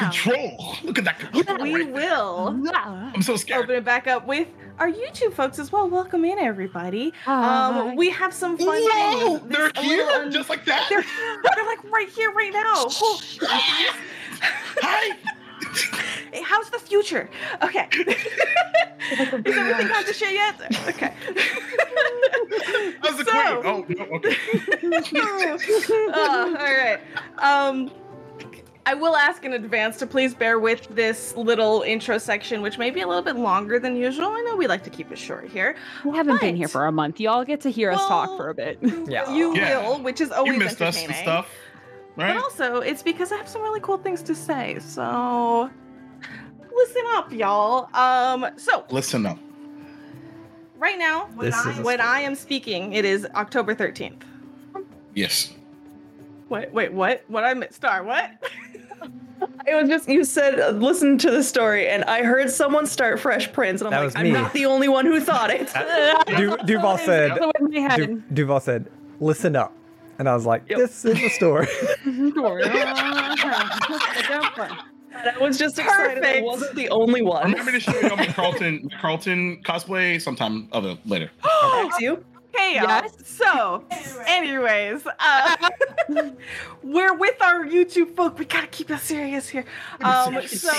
that control. Look at that control. We right there. will I'm so scared. open it back up with our YouTube folks as well. Welcome in, everybody. Um, we have some fun Whoa, things. they're here, un- just like that. They're, they're like right here, right now. Cool. Hi. How's the future? Okay. Is everything on to share yet? Okay. How's the So- queen? Oh, no, okay. Uh, all right. Um, I will ask in advance to please bear with this little intro section, which may be a little bit longer than usual. I know we like to keep it short here. We haven't been here for a month. Y'all get to hear us talk for a bit. Yeah. You Yeah. will, which is always You missed us entertaining. and stuff, right? But also, it's because I have some really cool things to say. So listen up, y'all. Um, so Listen up. right now, This is a when. I am speaking, it is October 13th. Yes. Wait, wait, what? What I missed? Star, what? It was just you said uh, listen to the story, and I heard someone start Fresh Prince, and I'm That like, was I'm not the only one who thought it. Du- Duval said, So in my head, Du- Duval said, listen up. And I was like, Yep. this is the story. And I was just excited. I Perfect. wasn't the only one. Remind me to show you on my Carlton my Carlton cosplay sometime other later. Thanks, you. Hey, y'all. Yes. So, anyways, uh, we're with our YouTube folk. We gotta keep it serious here. Um, so,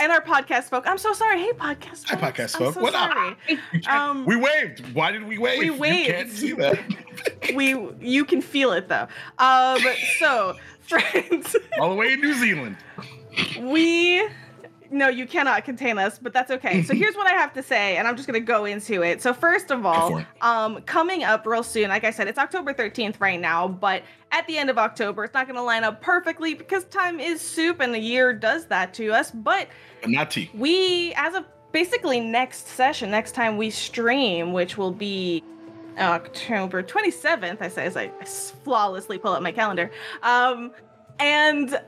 and our podcast folk. I'm so sorry. Hey, podcast. Hi, folks. podcast I'm folk. So What up? Um, we waved. Why did we wave? we waved. You can't see that. we you can feel it though. Um, so friends, All the way in New Zealand. we no, you cannot contain us, but that's okay. So here's what I have to say, and I'm just gonna go into it. So first of all, um, coming up real soon, like I said, it's October 13th right now, but at the end of October, it's not gonna line up perfectly because time is soup and the year does that to us. But not tea. we, as of basically next session, next time we stream, which will be October 27th, I say as I flawlessly pull up my calendar. Um, and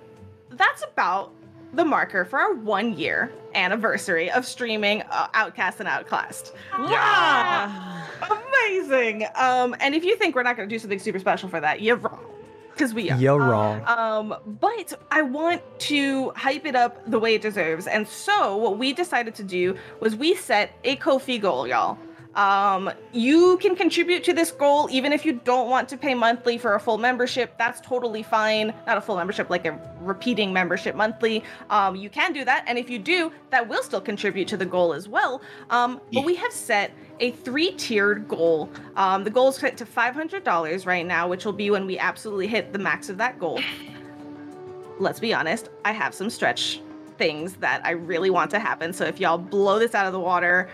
that's about the marker for our one year anniversary of streaming uh, Outcast and Outclassed. Yeah. Amazing. Um, and if you think we're not going to do something super special for that, you're wrong. Because we are. You're wrong. Um, but I want to hype it up the way it deserves. And so what we decided to do was we set a Ko-Fi goal, y'all. Um, you can contribute to this goal even if you don't want to pay monthly for a full membership. That's totally fine. Not a full membership, like a repeating membership monthly. Um, you can do that, and if you do, that will still contribute to the goal as well. Um, but we have set a three-tiered goal. Um, the goal is set to five hundred dollars right now, which will be when we absolutely hit the max of that goal. Let's be honest, I have some stretch things that I really want to happen. So if y'all blow this out of the water,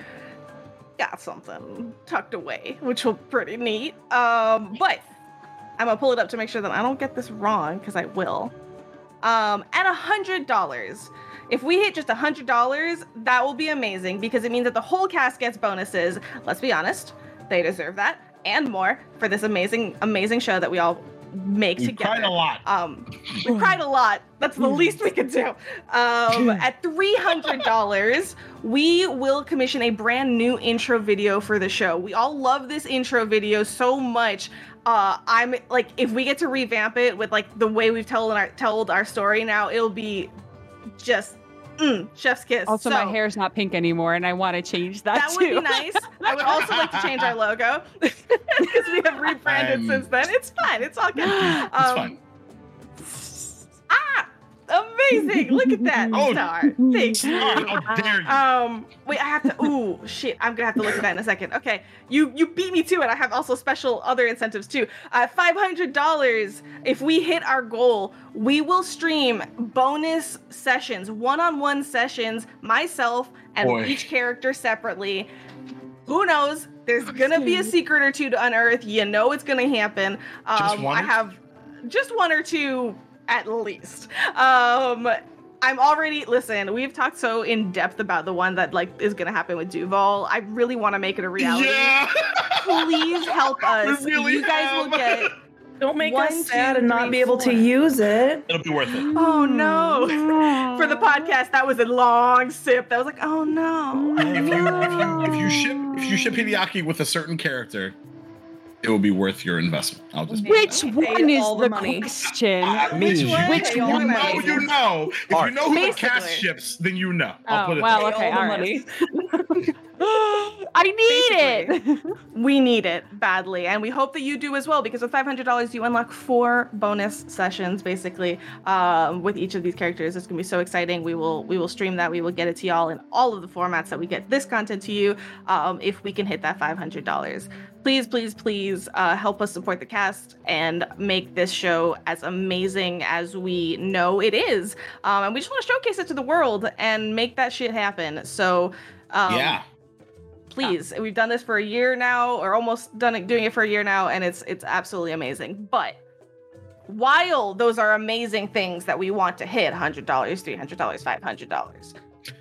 got something tucked away, which will be pretty neat. Um, but I'm gonna pull it up to make sure that I don't get this wrong because I will. Um, at a hundred dollars, if we hit just a hundred dollars, that will be amazing because it means that the whole cast gets bonuses. Let's be honest, they deserve that and more for this amazing, amazing show that we all make together. We together. cried a lot. Um, we cried a lot. That's the least we could do. Um, at three hundred dollars, we will commission a brand new intro video for the show. We all love this intro video so much. Uh, I'm like, if we get to revamp it with like the way we've told our told our story now, it'll be just mm, chef's kiss. Also, So- my hair's not pink anymore, and I want to change that, that too. would be nice. I would also like to change our logo because we have rebranded Um, since then. It's fine. It's all good. It's Um, fine. Ah, amazing! Look at that Oh, star. Thank you. Oh, how dare you? Um, wait, I have to. Ooh, shit! I'm gonna have to look at that in a second. Okay, you you beat me to it. I have also special other incentives too. Uh, five hundred dollars. If we hit our goal, we will stream bonus sessions, one-on-one sessions, myself and Boy. each character separately. Who knows? There's gonna be a secret or two to unearth. You know it's gonna happen. Um, Just one I have just one or two at least. Um, I'm already listen. We've talked so in depth about the one that like is gonna happen with Duval. I really want to make it a reality. Yeah. Please help us. We really you guys will have. get. Don't make One, us sad two, and not three, be able to use it. It'll be worth it. Oh no! For the podcast, that was a long sip. That was like, oh no. If you if you if you ship if you ship Hideaki with a certain character, it will be worth your investment. I'll just. Which one is the, the money. question? Me. Which one? Which Pay all one? the You know, you know. If Art. you know who the cast ships, then you know. I'll Oh, put it well, that way. okay, all the money. I need it. We need it badly, and we hope that you do as well. Because with five hundred dollars, you unlock four bonus sessions, basically, um, with each of these characters. It's gonna be so exciting. We will we will stream that. We will get it to y'all in all of the formats that we get this content to you. Um, if we can hit that five hundred dollars, please, please, please uh, help us support the cast and make this show as amazing as we know it is. Um, and we just want to showcase it to the world and make that shit happen. So. Um, yeah. please we've done this for a year now or almost done it doing it for a year now and it's it's absolutely amazing but while those are amazing things that we want to hit $100 $300 $500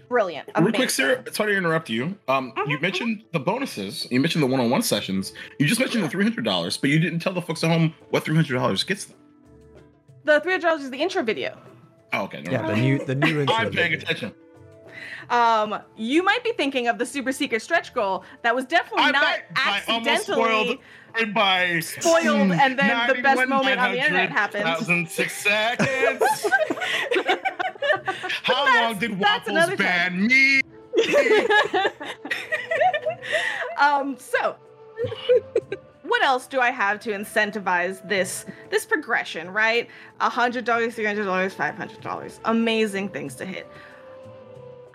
brilliant Real amazing. quick, Sarah. Sorry to interrupt you. Um, you Mhm. mentioned the bonuses. You mentioned the one-on-one sessions. You just mentioned the three hundred dollars, but you didn't tell the folks at home what three hundred dollars gets them. the $300 is the intro video Oh, okay. never Yeah, the new the new intro. I'm paying video. attention. um you might be thinking of the super secret stretch goal that was definitely I not might- I almost accidentally spoiled And by Spoiled, and then the best moment on the internet happens. 900,006 seconds. How long did Waffles ban me? um, so what else do I have to incentivize this this progression, right? A hundred dollars, three hundred dollars, five hundred dollars. Amazing things to hit.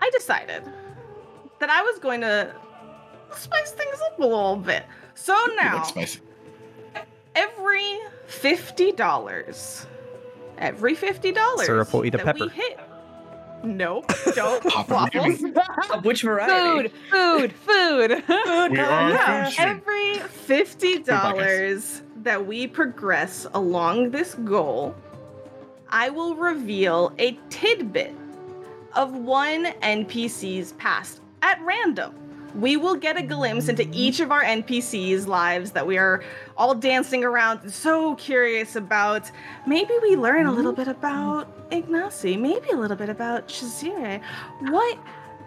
I decided that I was going to spice things up a little bit. So now spicy. every fifty dollars, every fifty dollars, Syrup will eat a that pepper. hit. Nope, don't Papa waffles. Of which variety? food, food, food. We are Yeah, food street. every fifty dollars that we progress along this goal, I will reveal a tidbit of one NPC's past at random. We will get a glimpse into each of our NPCs' lives that we are all dancing around, so curious about. Maybe we learn a little bit about Ignacy, maybe a little bit about Shazire. What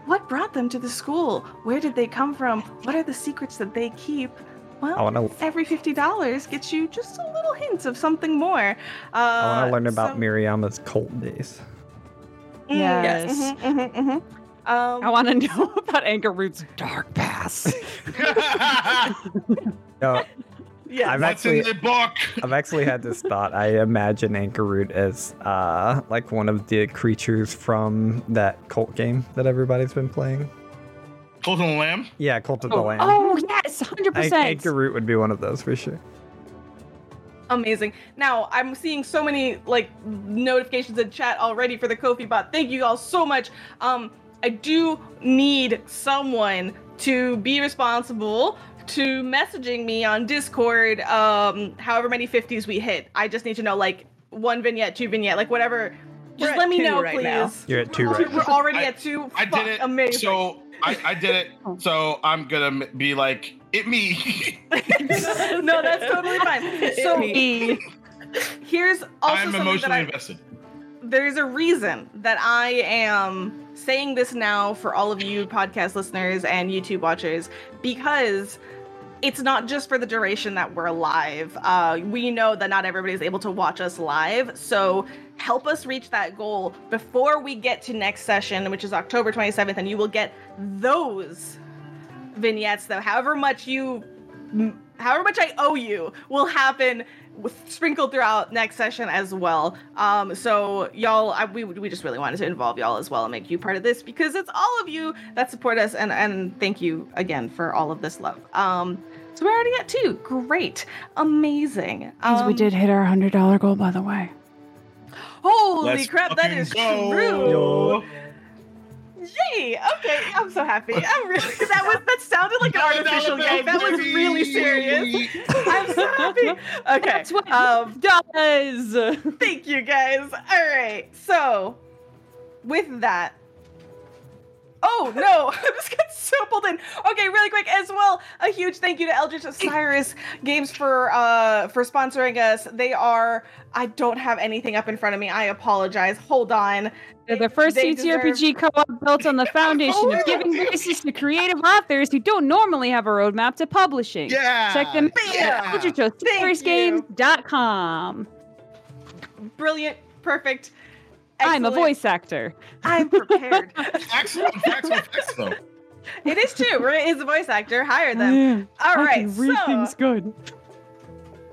what brought them to the school? Where did they come from? What are the secrets that they keep? Well, I want to every fifty dollars gets you just a little hint of something more. Uh, I want to learn about so- Miriama's cult days. Mm, Yes. mhm, mhm, mhm. Um, I want to know about Anchorroot's dark past. No, yes. I've What's in actually the book? I've actually had this thought. I imagine Anchorroot as uh like one of the creatures from that cult game that everybody's been playing. Cult of the Lamb? Yeah, Cult of the oh, Lamb. oh, yes, hundred An- percent. Anchorroot would be one of those for sure. amazing. Now I'm seeing so many like notifications in chat already for the Ko-Fi bot. Thank you all so much. Um, I do need someone to be responsible to messaging me on Discord. Um, however many fifties we hit. I just need to know like one vignette, two vignette, like whatever. We're Just let me know, right please. now. You're at two We're- right We're now. already I- at two. I Fuck, did it. Amazing. So I, I did it. So I'm gonna be like, it me. no, that's totally fine. So E. here's also I'm emotionally that I, invested. there's a reason that I am saying this now for all of you podcast listeners and YouTube watchers because it's not just for the duration that we're live. Uh, we know that not everybody's able to watch us live, so help us reach that goal before we get to next session, which is October 27th, and you will get those vignettes that however much you however much I owe you will happen sprinkled throughout next session as well. Um, so y'all, I, we we just really wanted to involve y'all as well and make you part of this because it's all of you that support us and and thank you again for all of this love. Um, so we're already at two. Great, amazing. Means Um, we did hit our hundred dollar goal, by the way. Holy Let's crap, that is go. true. Yo. Yay! Okay, I'm so happy. I'm really that was that sounded like an artificial yay. That was really serious. I'm so happy. Okay. That's what Um, does. thank you guys. All right. So, with that, Oh no, I just got so pulled in. Okay, really quick as well. A huge thank you to Eldritch Osiris Games for uh for sponsoring us. They are. I don't have anything up in front of me. I apologize. Hold on. They're the first They TTRPG co-op built on the foundation Oh, of giving voices to creative authors who don't normally have a roadmap to publishing. Yeah. Check them Yeah. out at Thank com. Brilliant. Perfect. I'm a voice actor. I'm prepared. Excellent facts with facts, though. it is true. Right? He's a voice actor. Hire them. All I right. can read so, things good.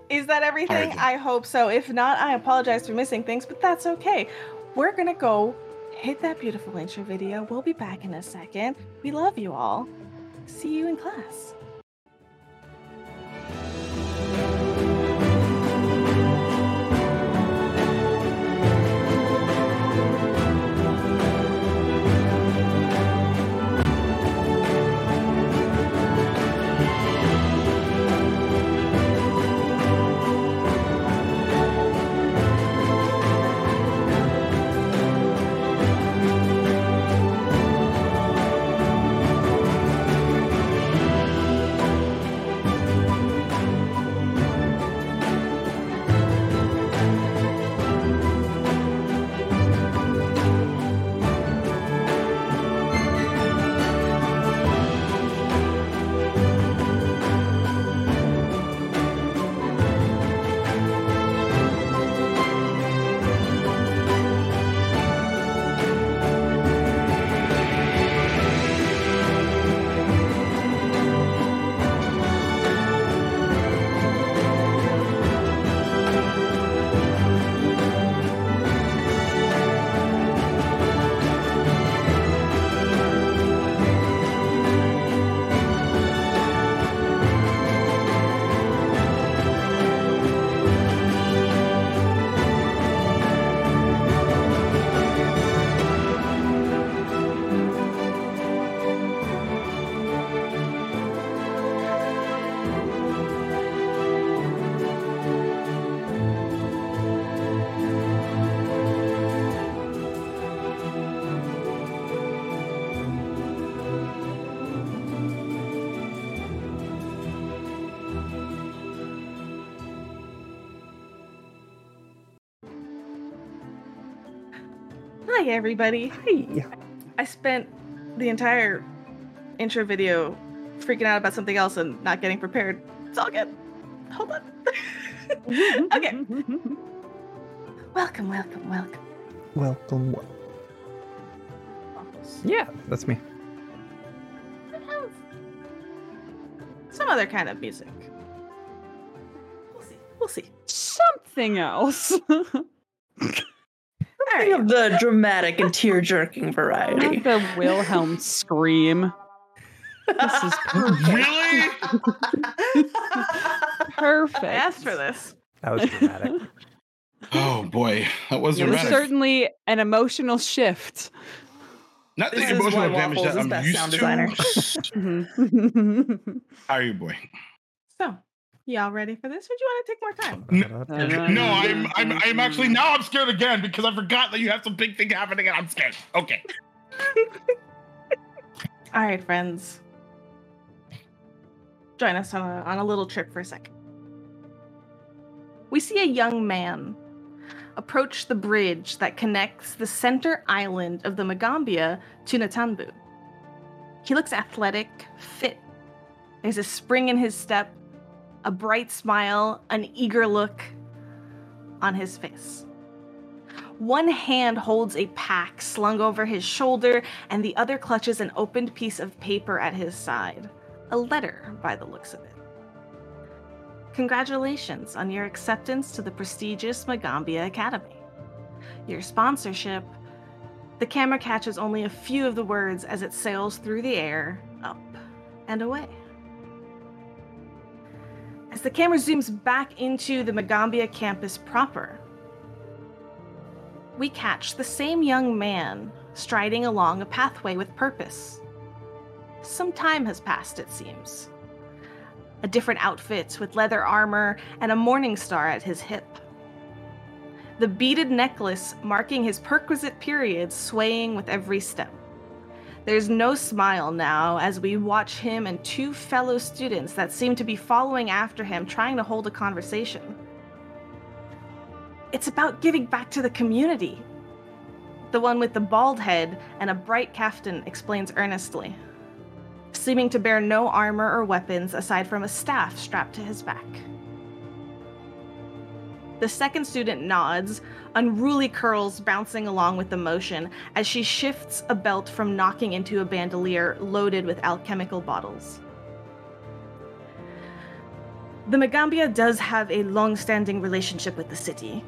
is that everything? Alright. I hope so. If not, I apologize for missing things, but that's okay. We're gonna go hit that beautiful intro video. We'll be back in a second. We love you all. See you in class. Everybody. Hey. I spent the entire intro video freaking out about something else and not getting prepared. It's all good. Hold on. okay. Welcome, welcome, welcome. Welcome. Yeah, that's me. some other kind of music. We'll see. We'll see. Something else. All Think right. of the dramatic and tear jerking variety. Not the Wilhelm scream. This is perfect. Really? perfect. I asked for this. That was dramatic. Oh boy, that was It was dramatic. certainly an emotional shift. Not the This emotional why damage Waffles that is I'm best used sound to. designer. How are you, boy? So, y'all ready for this, or do you want to take more time? No, I'm, I'm, I'm actually now I'm scared again because I forgot that you have some big thing happening and I'm scared. Okay. All right, friends. Join us on a, on a little trip for a second. We see a young man approach the bridge that connects the center island of the Magaambya to Nantambu. He looks athletic, fit. There's a spring in his step, a bright smile, an eager look on his face. One hand holds a pack slung over his shoulder, and the other clutches an opened piece of paper at his side. A letter, by the looks of it. Congratulations on your acceptance to the prestigious Magaambya Academy. Your sponsorship. The camera catches only a few of the words as it sails through the air, up and away. As the camera zooms back into the Magaambya campus proper, we catch the same young man striding along a pathway with purpose. Some time has passed, it seems. A different outfit with leather armor and a morning star at his hip. The beaded necklace marking his perquisite period swaying with every step. There's no smile now as we watch him and two fellow students that seem to be following after him, trying to hold a conversation. It's about giving back to the community. The one with the bald head and a bright caftan explains earnestly, seeming to bear no armor or weapons aside from a staff strapped to his back. The second student nods, unruly curls bouncing along with the motion as she shifts a belt from knocking into a bandolier loaded with alchemical bottles. The Magaambya does have a long standing relationship with the city.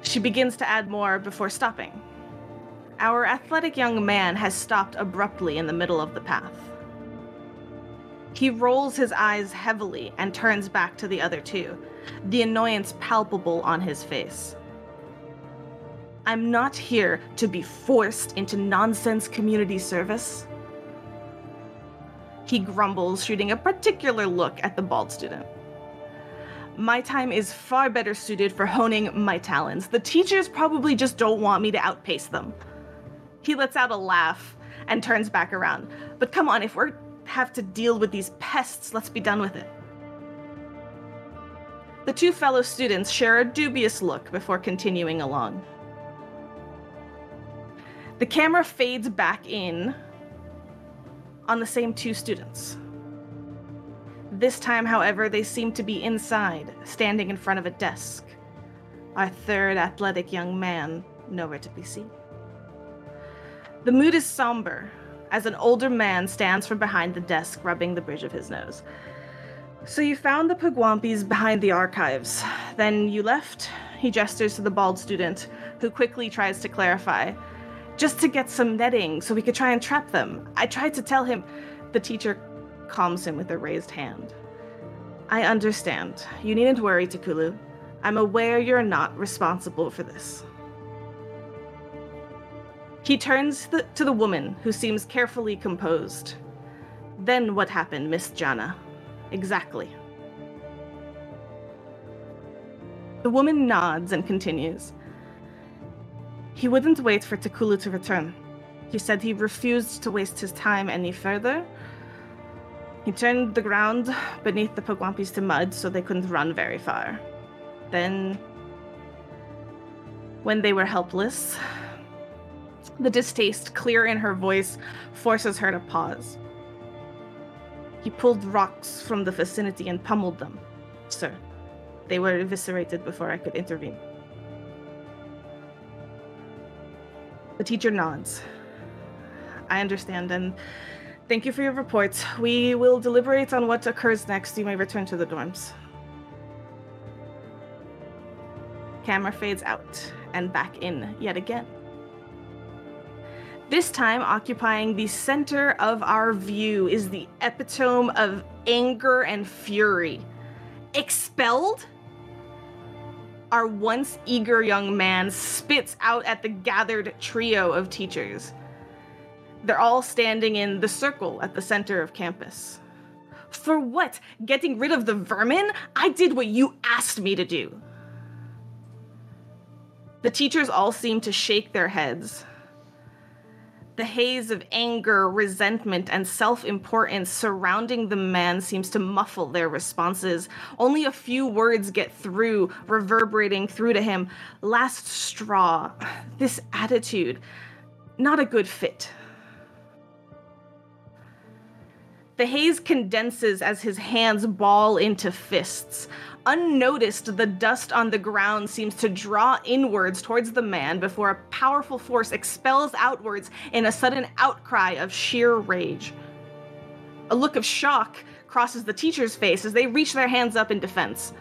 She begins to add more before stopping. Our athletic young man has stopped abruptly in the middle of the path. He rolls his eyes heavily and turns back to the other two, the annoyance palpable on his face. I'm not here to be forced into nonsense community service. He grumbles, shooting a particular look at the bald student. My time is far better suited for honing my talents. The teachers probably just don't want me to outpace them. He lets out a laugh and turns back around. But come on, if we have to deal with these pests, let's be done with it. The two fellow students share a dubious look before continuing along. The camera fades back in on the same two students. This time, however, they seem to be inside, standing in front of a desk. Our third athletic young man, nowhere to be seen. The mood is somber as an older man stands from behind the desk, rubbing the bridge of his nose. So you found the Pugwampis behind the archives. Then you left? He gestures to the bald student, who quickly tries to clarify. Just to get some netting so we could try and trap them. I tried to tell him. The teacher calms him with a raised hand. I understand. You needn't worry, Takulu. I'm aware you're not responsible for this. He turns the, to the woman, who seems carefully composed. Then what happened, Miss Jana? Exactly. The woman nods and continues. He wouldn't wait for Takulu to return. He said he refused to waste his time any further. He turned the ground beneath the Pugwampis to mud so they couldn't run very far. Then, when they were helpless, the distaste clear in her voice forces her to pause. He pulled rocks from the vicinity and pummeled them, sir. They were eviscerated before I could intervene. The teacher nods. I understand, and thank you for your report. We will deliberate on what occurs next. You may return to the dorms. Camera fades out and back in yet again. This time, occupying the center of our view is the epitome of anger and fury. Expelled? Our once eager young man spits out at the gathered trio of teachers. They're all standing in the circle at the center of campus. For what? Getting rid of the vermin? I did what you asked me to do. The teachers all seem to shake their heads. The haze of anger, resentment, and self importance surrounding the man seems to muffle their responses. Only a few words get through, reverberating through to him. Last straw. This attitude. Not a good fit. The haze condenses as his hands ball into fists. Unnoticed, the dust on the ground seems to draw inwards towards the man before a powerful force expels outwards in a sudden outcry of sheer rage. A look of shock crosses the teacher's face as they reach their hands up in defense.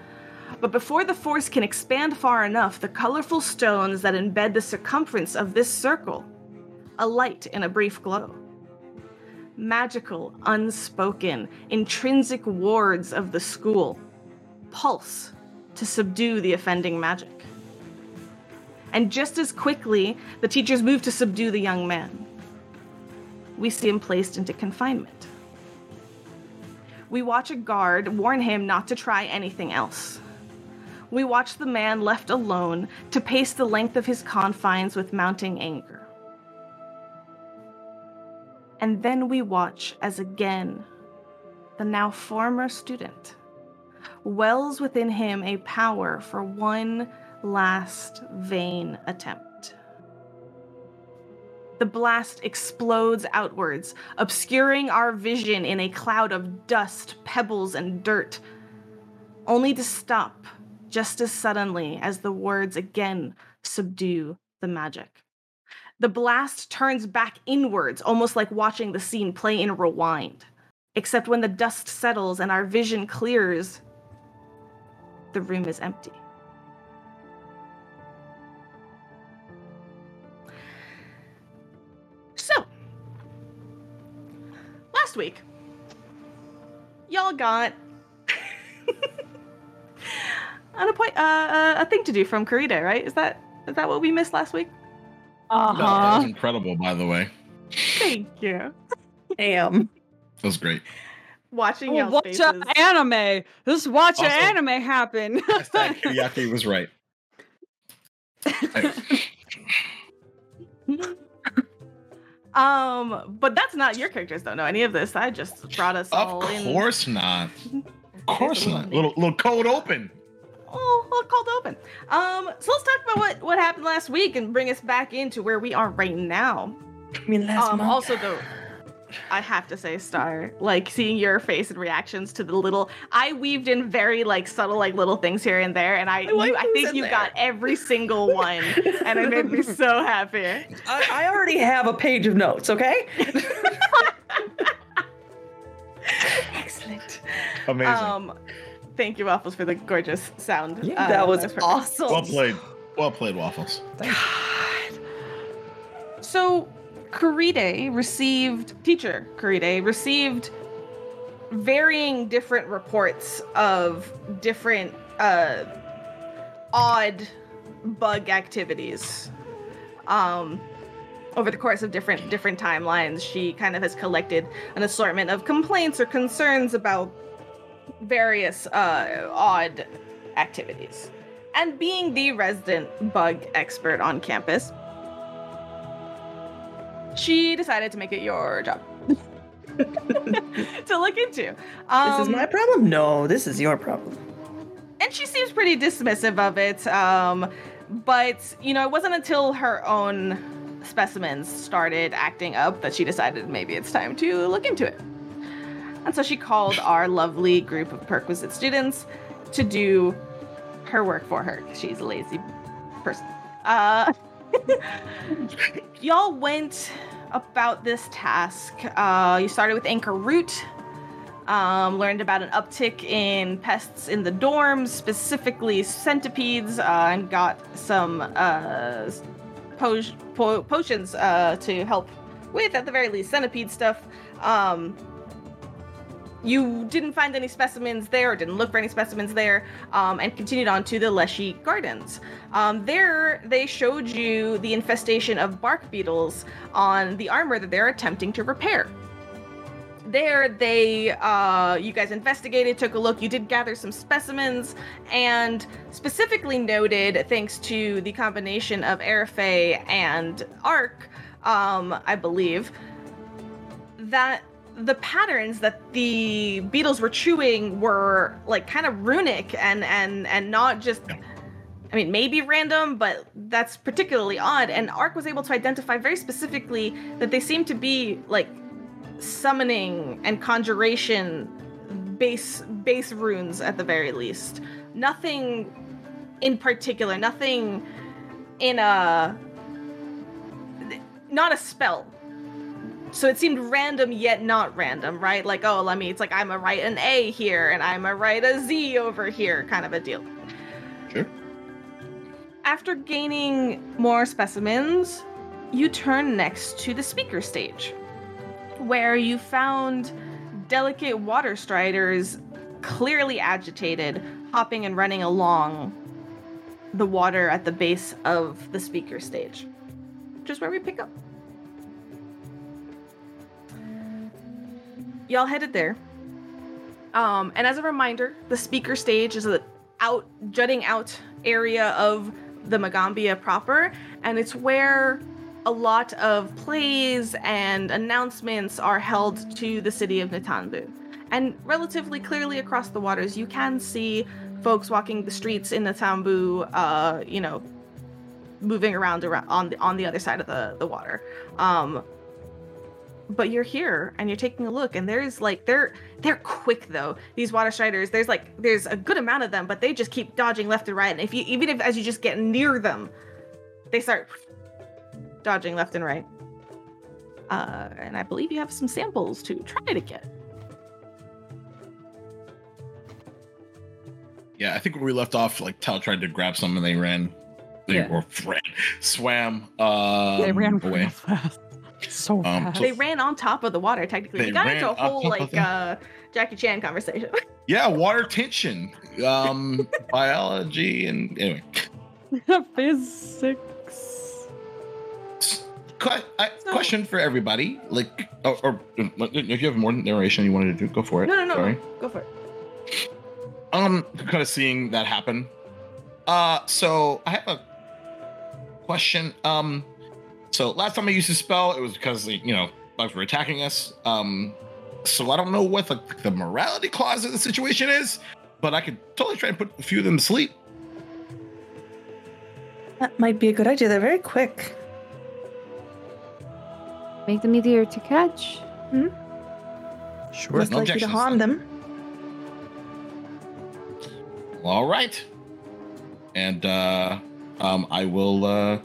But before the force can expand far enough, the colorful stones that embed the circumference of this circle alight in a brief glow. Magical, unspoken, intrinsic wards of the school pulse to subdue the offending magic. And just as quickly, the teachers move to subdue the young man. We see him placed into confinement. We watch a guard warn him not to try anything else. We watch the man left alone to pace the length of his confines with mounting anger. And then we watch as again the now former student wells within him a power for one last vain attempt. The blast explodes outwards, obscuring our vision in a cloud of dust, pebbles, and dirt, only to stop just as suddenly as the words again subdue the magic. The blast turns back inwards, almost like watching the scene play in rewind. Except when the dust settles and our vision clears, the room is empty. So, last week, y'all got an appoint- uh, uh, a thing to do from Karita, right? Is that is that what we missed last week? Uh No, that was incredible, by the way. Thank you. Damn. That was great. Watching Well, y'all's watch an anime. Just watch Also- an anime happen. Hashtag Kiriaki was right. Um, but that's not your characters don't know any of this. I just brought us all of course not. Of course not. Little little code open. Oh, well, cold open. Um, so let's talk about what what happened last week and bring us back into where we are right now. I mean, last Um, month. also though, I have to say, Star, like seeing your face and reactions to the little, I weaved in very like subtle like little things here and there, and I, like you, I think you there. got every single one, and it made me so happy. I, I already have a page of notes, okay? Excellent. Amazing. Um, thank you, Waffles, for the gorgeous sound. Yeah, Uh, that was awesome. well played. Well played, Waffles. God. So, Karide received, teacher Karide received varying different reports of different uh, odd bug activities. Um, over the course of different different timelines, she kind of has collected an assortment of complaints or concerns about various uh, odd activities. And being the resident bug expert on campus, she decided to make it your job to look into. Um, this is my problem? No, this is your problem. and she seems pretty dismissive of it. Um, but you know, it wasn't until her own specimens started acting up that she decided maybe it's time to look into it. And so she called our lovely group of perquisite students to do her work for her. She's a lazy person. Uh, y'all went about this task. Uh, you started with Anchorroot, um, learned about an uptick in pests in the dorms, specifically centipedes, uh, and got some uh, po- po- potions uh, to help with, at the very least, centipede stuff. Um, you didn't find any specimens there, didn't look for any specimens there, um, and continued on to the Leshy Gardens. Um, there, they showed you the infestation of bark beetles on the armor that they're attempting to repair there they uh, you guys investigated took a look you did gather some specimens and specifically noted thanks to the combination of Airfay and Ark um, i believe that the patterns that the beetles were chewing were like kind of runic and and and not just I mean, maybe random, but that's particularly odd. And Ark was able to identify very specifically that they seem to be like summoning and conjuration base base runes at the very least. Nothing in particular, nothing in a not a spell. So it seemed random yet not random, right? Like, oh, let me it's like I'm a write an A here and I'm a write a Z over here kind of a deal. Sure. After gaining more specimens, you turn next to the speaker stage, where you found delicate water striders clearly agitated, hopping and running along the water at the base of the speaker stage, which is where we pick up. Y'all headed there. Um, and as a reminder, the speaker stage is a out jutting out area of the Magaambya proper, and it's where a lot of plays and announcements are held to the city of Nantambu. And relatively clearly across the waters, you can see folks walking the streets in Nantambu, uh, you know, moving around, around on the on the other side of the, the water. Um, but you're here and you're taking a look and there's like they're they're quick though these water striders there's like there's a good amount of them but they just keep dodging left and right and if you even if as you just get near them they start dodging left and right uh and i believe you have some samples to try to get Yeah, I think where we left off, like Tal tried to grab some and they ran, they Yeah. or ran, swam um, they ran away. fast. So Um, fast. so- they ran on top of the water technically They we got into a whole like uh jackie chan conversation Yeah, water tension, um, biology, and anyway. Physics. Que- I- So- question for everybody, like, or, or if you have more narration you wanted to do, go for it. no no no Sorry. go for it Um, kind of seeing that happen. Uh, so I have a question. Um, so last time I used the spell, it was because like, you know bugs were attacking us. Um, so I don't know what the, the morality clause of the situation is, but I could totally try and put a few of them to sleep. That might be a good idea. They're very quick. Make them easier to catch. Sure. Less no likely to harm then. them. All right. And uh, um, I will uh,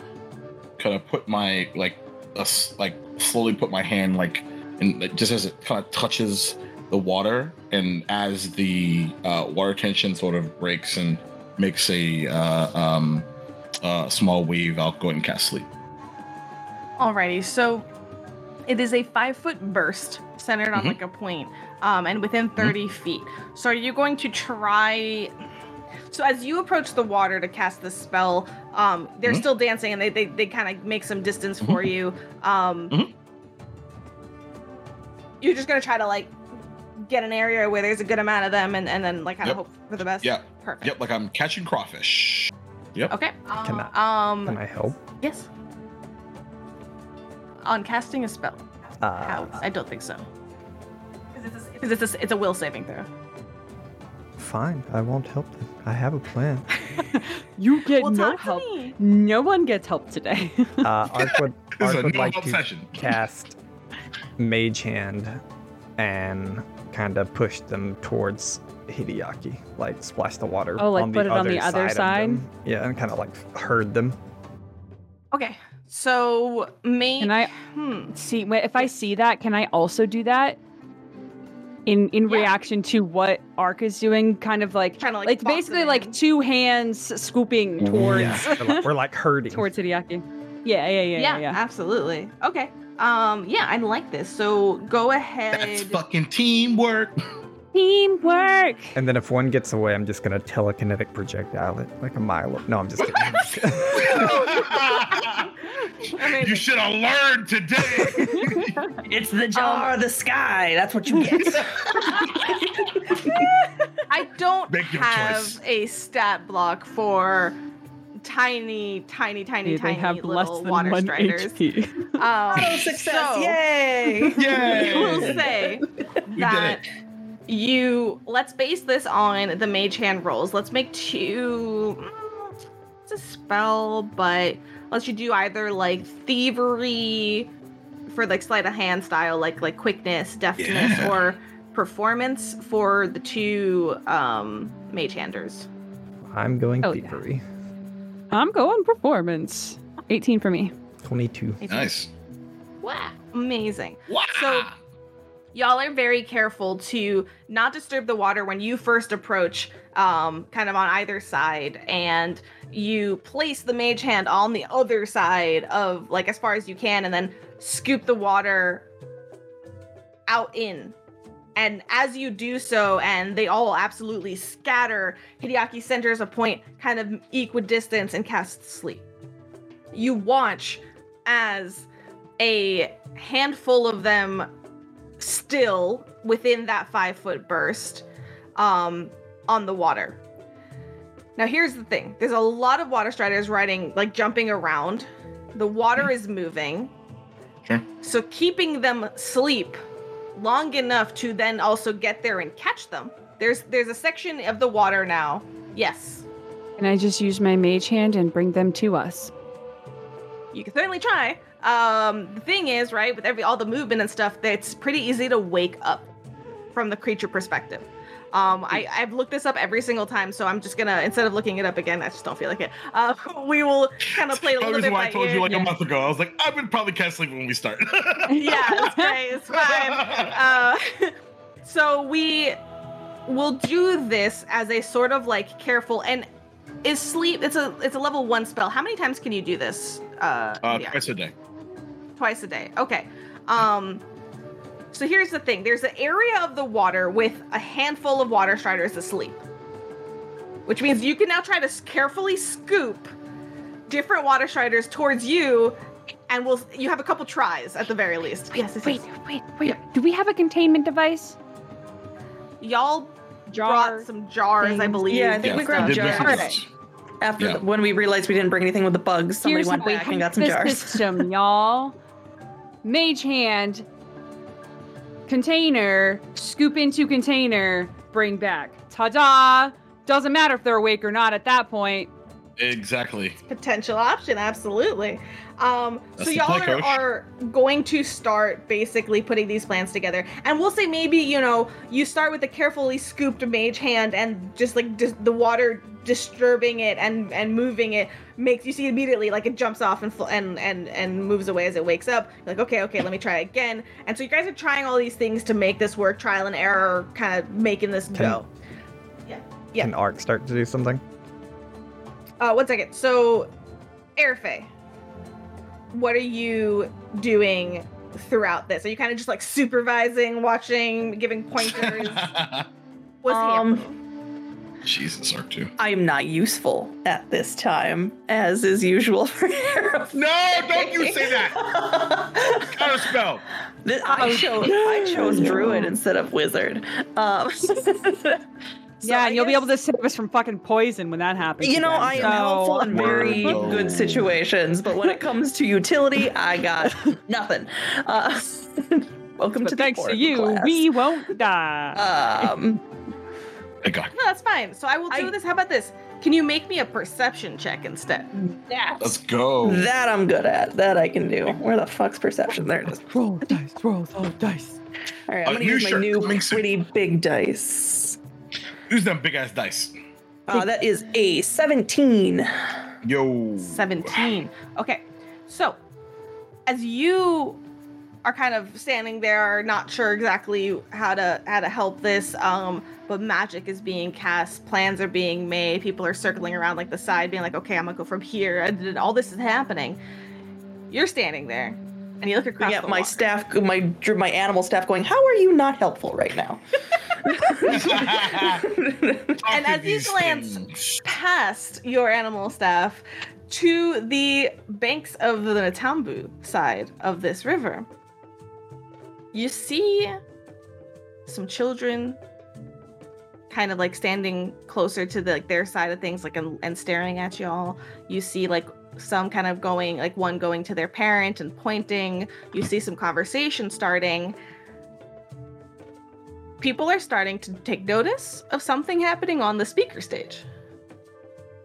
kind of put my like, s- like slowly put my hand like, and just as it kind of touches the water, and as the uh, water tension sort of breaks and makes a uh, um, uh, small wave, I'll go and cast sleep. Alrighty, so it is a five foot burst centered on Mhm. like a point, um, and within 30 feet. So are you going to try? So as you approach the water to cast the spell, um, they're Mhm. still dancing, and they they, they kind of make some distance for you. Um, Mhm. You're just gonna try to like get an area where there's a good amount of them, and, and then like kind of Yep. hope for the best. Yeah. perfect. Yep, like I'm catching crawfish. Yep. Okay. Can I- um. Can I help? Yes. On casting a spell. Uh, How? I don't think so. Because it's, a, it's a will saving throw. Fine. I won't help them. I have a plan. You get well, no help. No one gets help today. Uh, Ark would, Ark would like to session. cast Mage Hand and kind of push them towards Hideaki, like splash the water. Oh, like on put the it on the other other of side? Yeah, and kind of like herd them. Okay. So, me. Can I Hmm. see if I see that? Can I also do that? In in Yeah. reaction to what Ark is doing, kind of like Trying to, like, it's basically like two hands scooping towards Yeah, we're like, we're like herding. towards Hideaki. Yeah, yeah, yeah, Yeah, yeah. yeah. absolutely. Okay. Um. Yeah, I like this. So go ahead. That's fucking teamwork. Teamwork. And then if one gets away, I'm just gonna telekinetic projectile it like a mile. No, I'm just kidding. Amazing. you should have learned today. It's the jar of the sky. That's what you get. I don't Make have choice. a stat block for tiny, tiny, tiny, they tiny have less little than water one striders. HP. Um, oh, success! so- Yay! Yay! I will say that you let's base this on the mage hand rolls. Let's make two. mm, It's a spell, but let's you do either like thievery for like sleight of hand style, like like quickness, deftness, Yeah. or performance for the two um mage handers. I'm going Oh, yeah. thievery. I'm going performance. 18 for me. 22. Nice. Wow, amazing. Wow. So- y'all are very careful to not disturb the water when you first approach um kind of on either side and you place the mage hand on the other side of like as far as you can and then scoop the water out in and as you do so and they all absolutely scatter hideaki centers a point kind of equidistance and casts sleep you watch as a handful of them still within that five foot burst um, on the water. Now, here's the thing there's a lot of water striders riding, like jumping around The water is moving. Sure. So keeping them sleep long enough to then also get there and catch them. There's there's a section of the water now. Yes. Can I just use my mage hand and bring them to us? You can certainly try. Um, the thing is, right, with every all the movement and stuff, that it's pretty easy to wake up from the creature perspective. Um, I, I've looked this up every single time, so I'm just gonna instead of looking it up again, I just don't feel like it. Uh, we will kind of play a little bit why I told ear. you like yeah. a month ago. I was like, I would probably sleep when we start. yeah, it's great. It's fine. Uh, so we will do this as a sort of like careful and is sleep. It's a it's a level one spell. How many times can you do this? Uh, uh, yeah, twice a day. twice a day. Okay. Um. So here's the thing. There's an area of the water with a handful of water striders asleep, which means you can now try to carefully scoop different water striders towards you, and we'll you have a couple tries at the very least. Yes, yes, Wait, yes. wait, wait. Do we have a containment device? Y'all Jar. brought some jars, I believe. Yeah, I think we grabbed I jars. recognize- After Yeah. the, when we realized we didn't bring anything with the bugs, somebody Here's went back and got some the jars. system, y'all. Mage hand, container, scoop into container, bring back. Ta-da! Doesn't matter if they're awake or not at that point. Exactly. potential option absolutely um so y'all play, are, are going to start basically putting these plans together and we'll say maybe you know you start with a carefully scooped mage hand and just like dis- the water disturbing it and and moving it makes you see immediately like it jumps off and fl- and and and moves away as it wakes up You're like okay okay let me try again and so you guys are trying all these things to make this work trial and error kind of making this Can- go yeah yeah Can Ark start to do something? Uh, one second. So, Airfay, what are you doing throughout this? Are you kind of just like supervising, watching, giving pointers? What's Um, happening? Jesus, Ark two. I am not useful at this time, as is usual for Hero. No, don't you say that. Counter spell. Th- I Oh, chose I chose druid instead of wizard. Um, so yeah, I and you'll be able to save us from fucking poison when that happens. You know, again. I am So, helpful in very Word. good situations, but when it comes to utility, I got nothing. Uh, welcome But to the thanks to you, class. we won't die. Um, Thank God. No, that's fine. So I will do I- this. How about this? Can you make me a perception check instead? Let's go. that I'm good at. That I can do. Where the fuck's perception? There it is. roll dice, roll those dice. All right, I'm A gonna new use my new coming soon. pretty big dice. Use them big ass dice. Uh, that is a 17. Yo. 17. Okay. So, as you are kind of standing there, not sure exactly how to how to help this, um, but magic is being cast, plans are being made, people are circling around like the side, being like, okay, I'm gonna go from here, and all this is happening. You're standing there, and you look across Yeah, the my water. staff, my my animal staff, going. How are you not helpful right now? And as you glance past your animal staff to the banks of the Nantambu side of this river, you see some children kind of like standing closer to the like their side of things like and, and staring at y'all you see like some kind of going like one going to their parent and pointing you see some conversation starting people are starting to take notice of something happening on the speaker stage.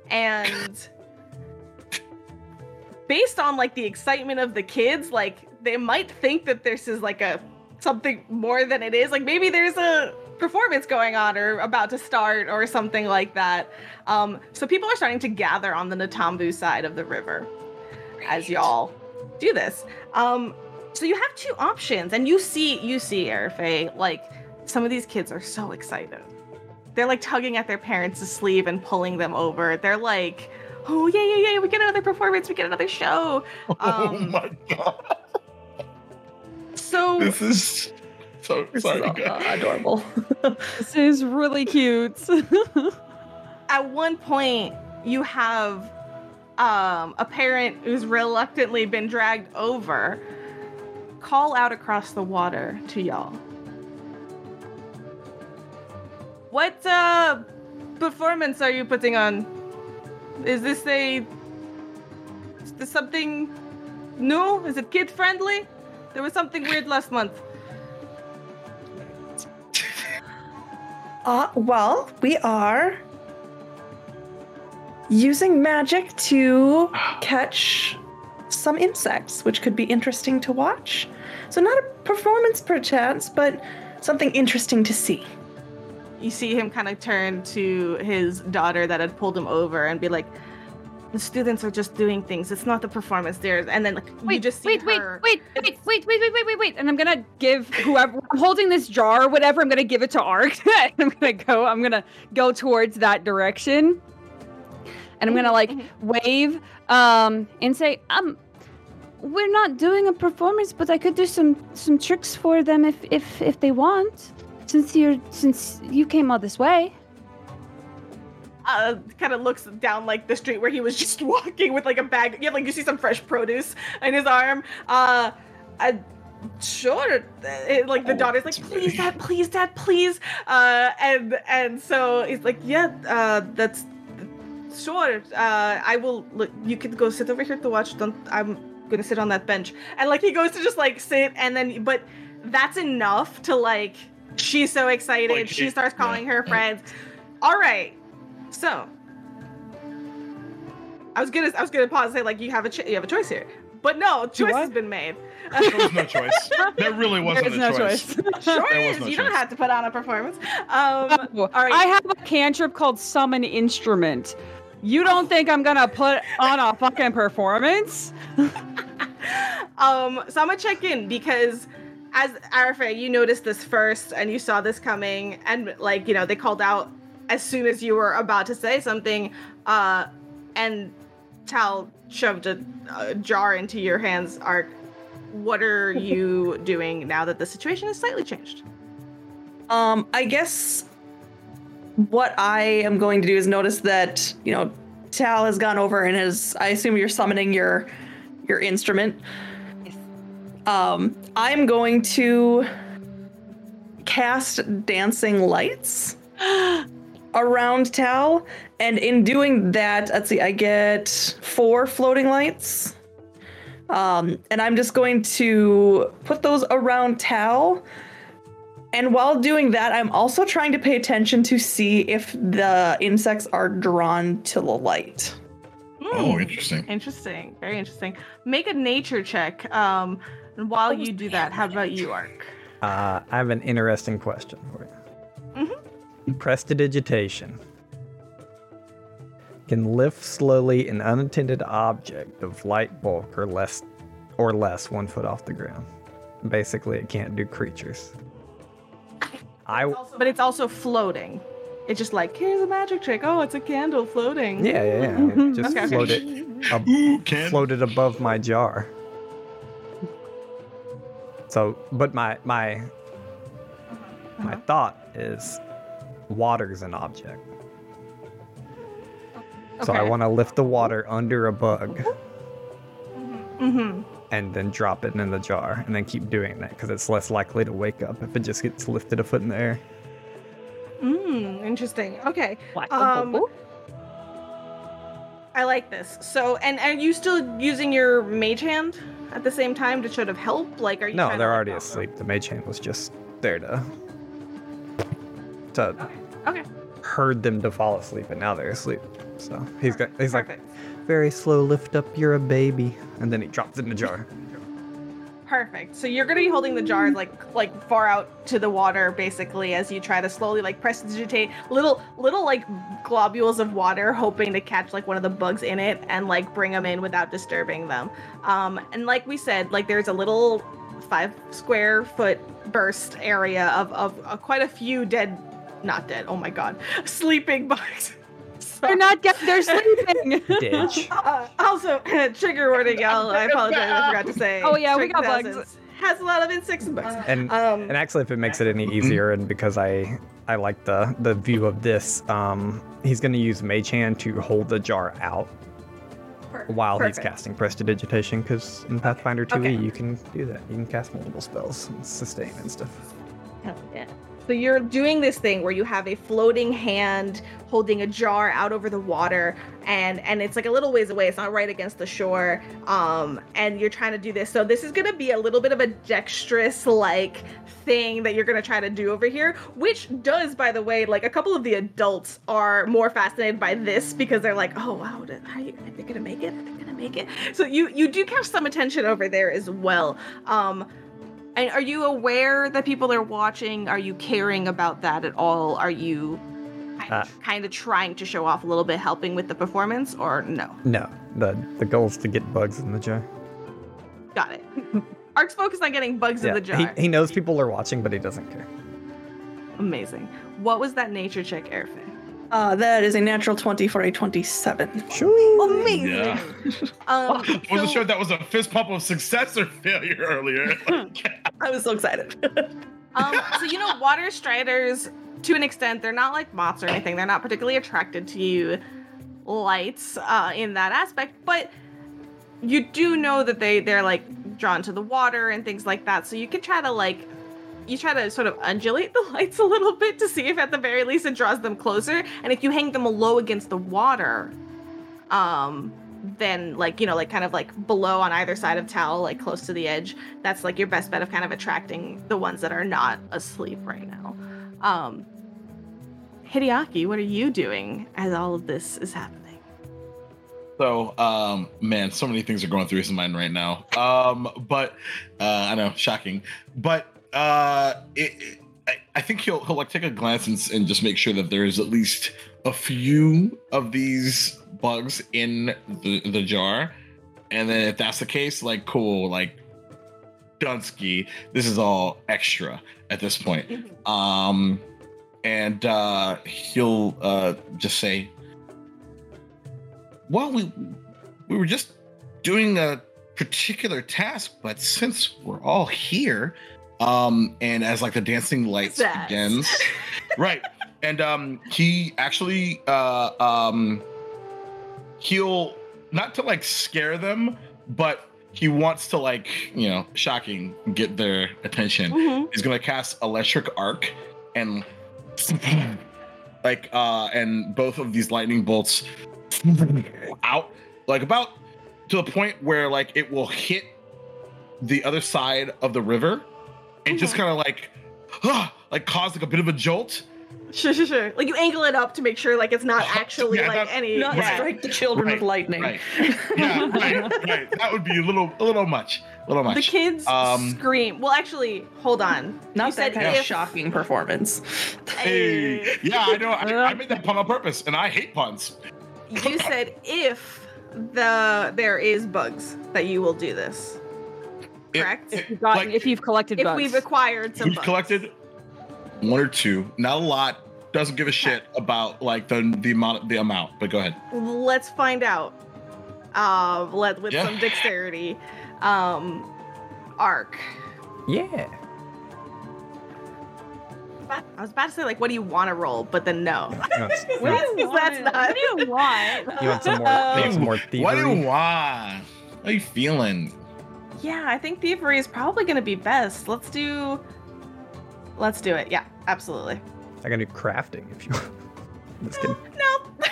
And based on like the excitement of the kids, like they might think that this is like a something more than it is. Like maybe there's a performance going on or about to start or something like that. Um, so people are starting to gather on the Nantambu side of the river as y'all do this. Um, so you have two options, and you see, you see, Airfay, like some of these kids are so excited. They're like tugging at their parents' sleeve and pulling them over. They're like, "Oh yeah, yeah, yeah! We get another performance. We get another show." oh Um, my god. So This is so This sorry. is uh, adorable. This is really cute. at one point, you have um, a parent who's reluctantly been dragged over call out across the water to y'all. What uh, performance are you putting on? Is this a is this something new? Is it kid friendly? There was something weird last month. Uh, well, we are using magic to catch some insects, which could be interesting to watch. So, not a performance perchance, but something interesting to see. You see him kind of turn to his daughter that had pulled him over and be like, "The students are just doing things. It's not the performance there." And then like, you just see wait, wait, her. wait, wait, wait, wait, wait, wait, wait, wait. And I'm gonna give whoever I'm holding this jar or whatever, I'm gonna give it to Ark. I'm gonna go, I'm gonna go towards that direction. And I'm gonna like wave um and say, um we're not doing a performance, but I could do some some tricks for them if if if they want. Since you're since you came all this way. Uh, kind of looks down like the street where he was just walking with like a bag. Yeah, like you see some fresh produce in his arm. Uh, I, sure. It, like the Oh, daughter's like, please, dad, please, dad, please. Uh, and and so he's like, yeah, uh, that's sure. Uh, I will. Look, you can go sit over here to watch. Don't. I'm gonna sit on that bench. And like he goes to just like sit, and then but that's enough to like. She's so excited. Like, she starts yeah. calling her friends. All right. So, I was gonna I was gonna pause and say like you have a cho- you have a choice here, but no, choice what? has been made. There was no choice. There really wasn't There is a no choice. sure There was is. no you don't have to put on a performance. Um, Oh, all right. I have a cantrip called Summon Instrument. You don't think I'm gonna put on a fucking performance? um, so I'm gonna check in because as Arafa, you noticed this first and you saw this coming, and like you know they called out as soon as you were about to say something, uh, and Tal shoved a, a jar into your hands. Ark, what are you doing now that the situation has slightly changed? Um, I guess what I am going to do is notice that you know Tal has gone over and has. I assume you're summoning your your instrument. Um, I'm going to cast dancing lights around Tal, and in doing that, let's see, I get four floating lights. Um, and I'm just going to put those around Tal. And while doing that, I'm also trying to pay attention to see if the insects are drawn to the light. Oh, interesting. Interesting. Very interesting. Make a nature check. Um, and while you do that, how about you, Ark? Uh, I have an interesting question for you. Prestidigitation can lift slowly an unattended object of light bulk or less, or less one foot off the ground. Basically, it can't do creatures. I But it's also floating. It's just like here's a magic trick. Oh, it's a candle floating. yeah yeah yeah it just Okay, okay. float it ab- Ooh, can floated above my jar. So, but my my my uh-huh. thought is water's an object. So I want to lift the water under a bug Mm-hmm. and then drop it in the jar and then keep doing that because it's less likely to wake up if it just gets lifted a foot in the air. Mm, interesting. Okay. Um, I like this. So, and are you still using your mage hand at the same time to sort of help? Like, are you? No, they're like, already also- asleep. The mage hand was just there to to Okay. Herd them to fall asleep, and now they're asleep. So he's got he's like very slow. Lift up, you're a baby, and then he drops it in the jar. Perfect. So you're gonna be holding the jar like like far out to the water, basically, as you try to slowly like press prestidigitate little little like globules of water, hoping to catch like one of the bugs in it and like bring them in without disturbing them. Um, and like we said, like there's a little five square foot burst area of of uh, quite a few dead, not dead. Oh my god, sleeping bugs. They're not getting. They're sleeping. Ditch. uh, also, trigger warning, y'all. I apologize. I forgot to say. Oh, yeah, we got bugs. Has a lot of insects and bugs. And Um, and actually, if it makes it any easier, and because I I like the the view of this, um, he's gonna use Mage Hand to hold the jar out while he's casting Prestidigitation, because in Pathfinder 2e Okay. you can do that. You can cast multiple spells, and sustain and stuff. Hell yeah. So you're doing this thing where you have a floating hand holding a jar out over the water and and it's like a little ways away. It's not right against the shore. Um and you're trying to do this. So this is to be a little bit of a dexterous like thing that you're to try to do over here, which does by the way, like a couple of the adults are more fascinated by this because they're like, "Oh wow, are, you, are they to make it? Are they to make it?" So you you do catch some attention over there as well. Um and are you aware that people are watching? Are you caring about that at all? Are you Uh, kind of trying to show off a little bit, helping with the performance, or no? No, the the goal is to get bugs in the jar. Got it. Ark's focused on getting bugs in the jar. he, he knows people are watching, but he doesn't care. Amazing. What was that nature check, Airfit? Uh, that is a natural 20 for a 27. Sure. Amazing. Yeah. Um, I wasn't so- sure if that was a fist pump of success or failure earlier. I was so excited. um, so you know, water striders, to an extent, they're not like moths or anything. They're not particularly attracted to you lights uh, in that aspect, but you do know that they they're like drawn to the water and things like that. So you can try to like you try to sort of undulate the lights a little bit to see if at the very least it draws them closer. And if you hang them low against the water, um then like you know like kind of like below on either side of towel like close to the edge, that's like your best bet of kind of attracting the ones that are not asleep right now. Um Hideaki, what are you doing as all of this is happening? So, um, man, so many things are going through his mind right now. Um, but uh, I know, shocking. But uh, it, it- I, think he'll he'll like take a glance and, and just make sure that there's at least a few of these bugs in the the jar, and then if that's the case, like cool, like Dunsky, this is all extra at this point. Um, and uh, he'll uh, just say, well, we we were just doing a particular task, but since we're all here, um, and as like the dancing lights begins, right, and um, he actually uh, um, he'll not to like scare them, but he wants to like you know shocking get their attention. Mhm. He's gonna cast electric arc and like uh and both of these lightning bolts out like about to the point where like it will hit the other side of the river and just kind of like ah, like cause like a bit of a jolt Sure, sure, sure. Like you angle it up to make sure like it's not actually Yeah, like not- any Not Right. strike the children Right, with lightning. right yeah right right that would be a little a little much a little much The kids Um, scream. Well, actually, hold on. Not you that said kind if, of shocking performance. hey yeah i know I, I made that pun on purpose and i hate puns You said if the there is bugs that you will do this. It- Correct. it- You've gotten- like, if you've collected If bugs. we've acquired some We've bugs. collected one or two, not a lot. Doesn't give a shit about like the the amount the amount. But go ahead. Let's find out. Uh, let with Yeah. some dexterity. Um, Ark. Yeah. I was about to say like, what do you want to roll? But then no. You want, you What do you That's want? not- What do you want? you want some more? you want some more thievery? What do you want? How are you feeling? Yeah, I think thievery is probably going to be best. Let's do. Let's do it. Yeah, absolutely. I can do crafting if you want. I'm just kidding. No.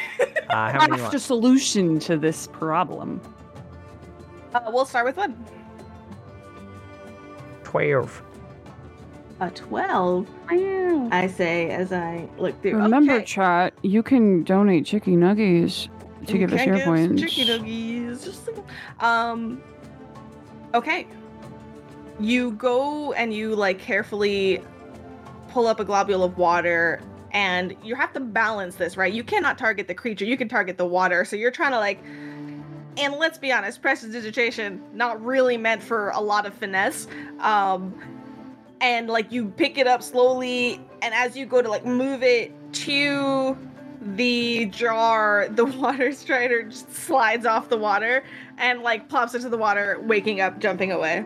Uh, how many you Craft a solution to this problem. uh, we'll start with one. Twelve. A twelve. I say as I look through. Remember, okay. chat, you can donate chicky nuggies to You give us can your give some points. Chicky doggies. Just like- um. Okay. You go and you like carefully pull up a globule of water, and you have to balance this, right? You cannot target the creature. You can target the water. So you're trying to like. And let's be honest, prestidigitation not really meant for a lot of finesse. Um, and like you pick it up slowly, and as you go to like move it to the jar, the water strider just slides off the water and like plops into the water, waking up, jumping away.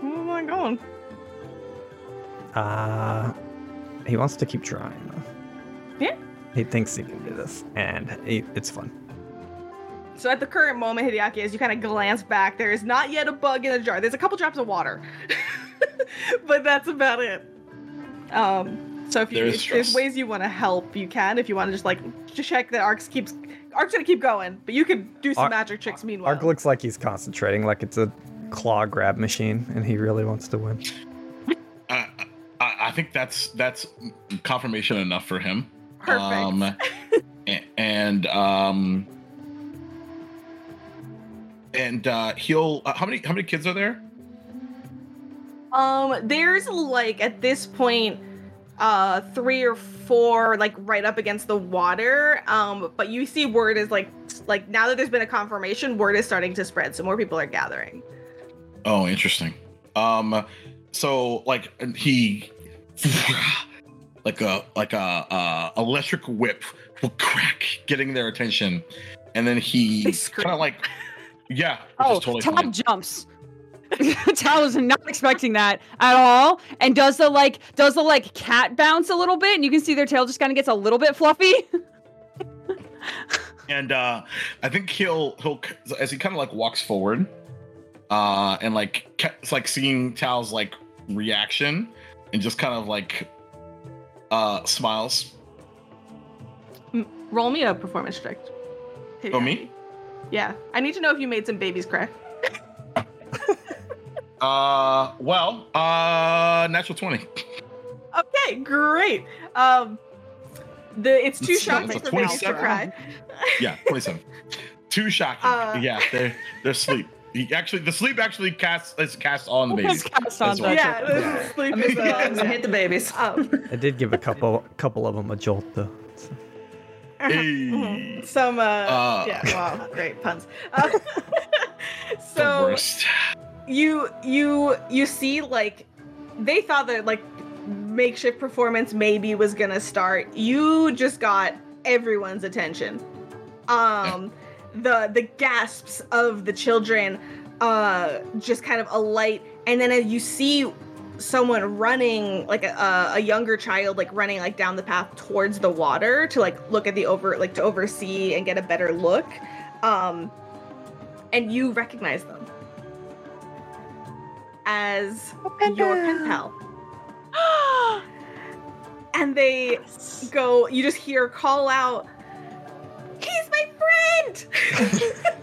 Where am I going? Uh, he wants to keep trying. Yeah. He thinks he can do this, and he, it's fun. So at the current moment, Hideaki, as you kind of glance back, there is not yet a bug in the jar. There's a couple drops of water, but that's about it. Um, so if, you, There is if there's ways you want to help, you can. If you want to just like just check that Arx keeps Arc's gonna keep going, but you could do some Ar- magic tricks meanwhile. Ark looks like he's concentrating, like it's a claw grab machine, and he really wants to win. I, I, I think that's that's confirmation enough for him. Perfect. Um, and um, and uh, he'll. Uh, how many how many kids are there? Um, there's like at this point, uh, three or four like right up against the water. Um, but you see word is like like now that there's been a confirmation, word is starting to spread, so more people are gathering. Oh, interesting. Um, so like and he, like a like a uh, electric whip will crack, getting their attention, and then he kind of like, yeah, which Oh, is totally Tal fine. jumps. Tal was not expecting that at all, and does the like does the like cat bounce a little bit, and you can see their tail just kind of gets a little bit fluffy. and uh i think he'll he'll as he kind of like walks forward uh and like it's like seeing tal's like reaction and just kind of like uh smiles Roll me a performance check. oh me Yeah, I need to know if you made some babies cry. uh well uh natural 20 Okay, great. Um, the it's too It's- shocking it's a for babies to 27. cry. yeah 27 too shocking Uh. yeah they're they're sleep he actually the sleep actually casts is cast on the It's cast on the- well. Yeah, Yeah. sleep I'm is, uh, hit the babies. um, I did give a couple couple of them a jolt though. Hey. Some uh, Uh. yeah, wow, great puns. Uh, so you you you see like they thought that like makeshift performance maybe was gonna start. You just got everyone's attention. Um, the the gasps of the children uh just kind of alight, and then as you see someone running like a, a younger child like running like down the path towards the water to like look at the over like to oversee and get a better look um and you recognize them as your pen pal. And they go you just hear call out he's my friend!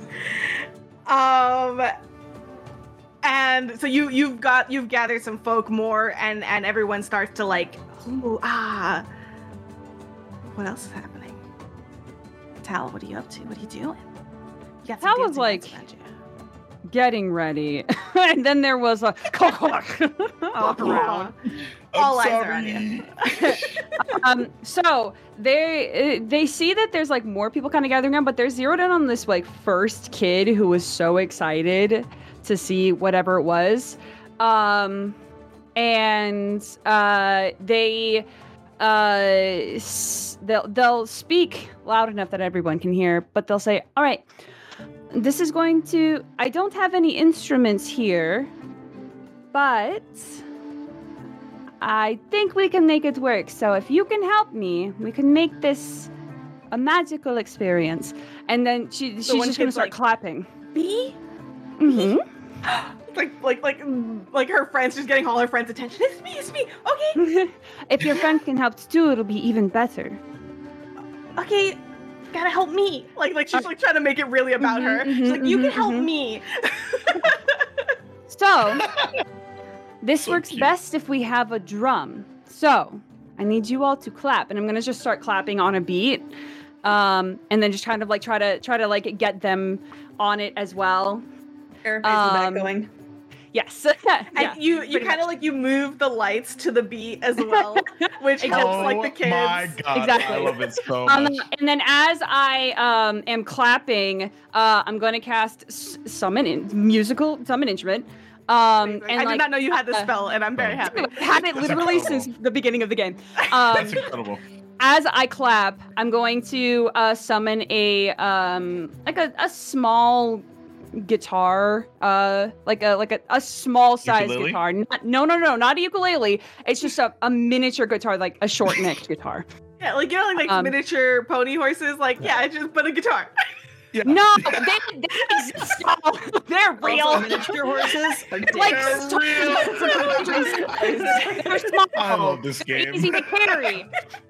Um and so you you've got you've gathered some folk more and and everyone starts to like ooh ah. What else is happening? Tal what are you up to? What are you doing? You got Tal was like- lights around you. Getting ready, and then there was a off around. All I'm eyes are on you. um so they uh, they see that there's like more people kind of gathering around but they're zeroed in on this like first kid who was so excited to see whatever it was um and uh they uh s- they'll they'll speak loud enough that everyone can hear but they'll say all right this is going to i don't have any instruments here but I think we can make it work. So if you can help me, we can make this a magical experience. And then she, she's just going to start like- clapping. B? hmm like like like mm, like her friends just getting all her friends' attention. It's me, it's me. Okay, if your friend can help too, it'll be even better. okay. Gotta help me. Like like she's like trying to make it really about her. Mhm, She's like, you mhm, can help mhm. me. So this So works cute. best if we have a drum. So I need you all to clap, and I'm gonna just start clapping on a beat, um, and then just kind of like try to try to like get them on it as well. Air face in the Um, going. Yes. And you you kind of like you move the lights to the beat as well, which Exactly. helps like the kids. Oh my god, Exactly. I love it so Um, much. and then as I um, am clapping, uh, I'm going to cast s- summon in- musical summon instrument. Um, and I like, did not know you had this uh, spell, and I'm very happy. I've had it literally incredible. since the beginning of the game. That's Um, incredible. as I clap, I'm going to uh, summon a um, like a, a small guitar, uh, like a like a, a small size Ukulele? guitar. Not, no, no, no, not a ukulele. It's just a, a miniature guitar, like a short necked guitar. Yeah, like you know, like, like Um, miniature pony horses. Like yeah, it's just but a guitar. Yeah. No, they, they exist. now. They're Also, real. miniature horses are Like dicks. They're small. I love this game. Easy to carry.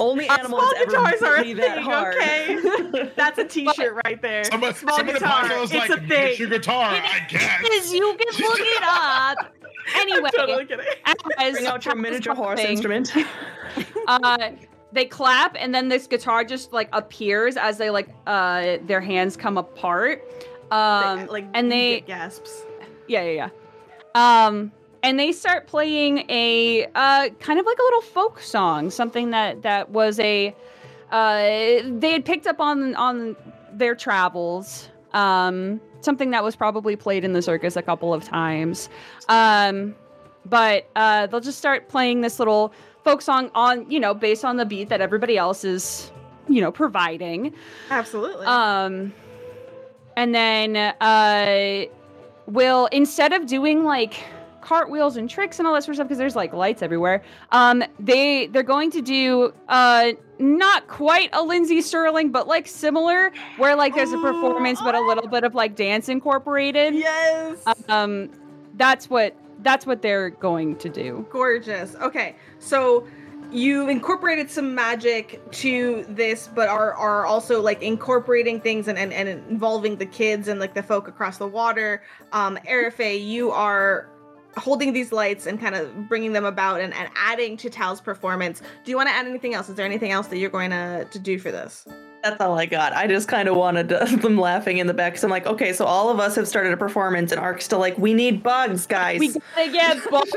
Only Uh, animals Small ever guitars are a be that thing, hard. okay? That's a T-shirt right there. Somebody, Small somebody guitar. podcast was It's like, a thing. "Get your guitar, I guess. Is you can look it up. Anyway, totally kidding. as Bring out your miniature horse something, instrument. uh they clap and then this guitar just like appears as they like uh their hands come apart um like and they gasps. yeah yeah yeah um and they start playing a uh kind of like a little folk song something that that was a uh they had picked up on on their travels um something that was probably played in the circus a couple of times um but uh they'll just start playing this little folk song on you know based on the beat that everybody else is you know providing Absolutely. um, and then uh, will instead of doing like cartwheels and tricks and all that sort of stuff because there's like lights everywhere. Um, they they're going to do uh not quite a Lindsey Stirling, but like similar, where like there's a performance but a little bit of like dance incorporated. yes. Um, that's what that's what they're going to do. Gorgeous. Okay, so you incorporated some magic to this, but are are also like incorporating things and, and, and involving the kids and like the folk across the water. Um, Erife, you are holding these lights and kind of bringing them about and, and adding to Tal's performance. Do you want to add anything else? Is there anything else that you're going to, to do for this? That's all I got. I just kind of wanted to, them laughing in the back because I'm like, okay, so all of us have started a performance, and Ark's still like, we need bugs, guys. We gotta get bugs.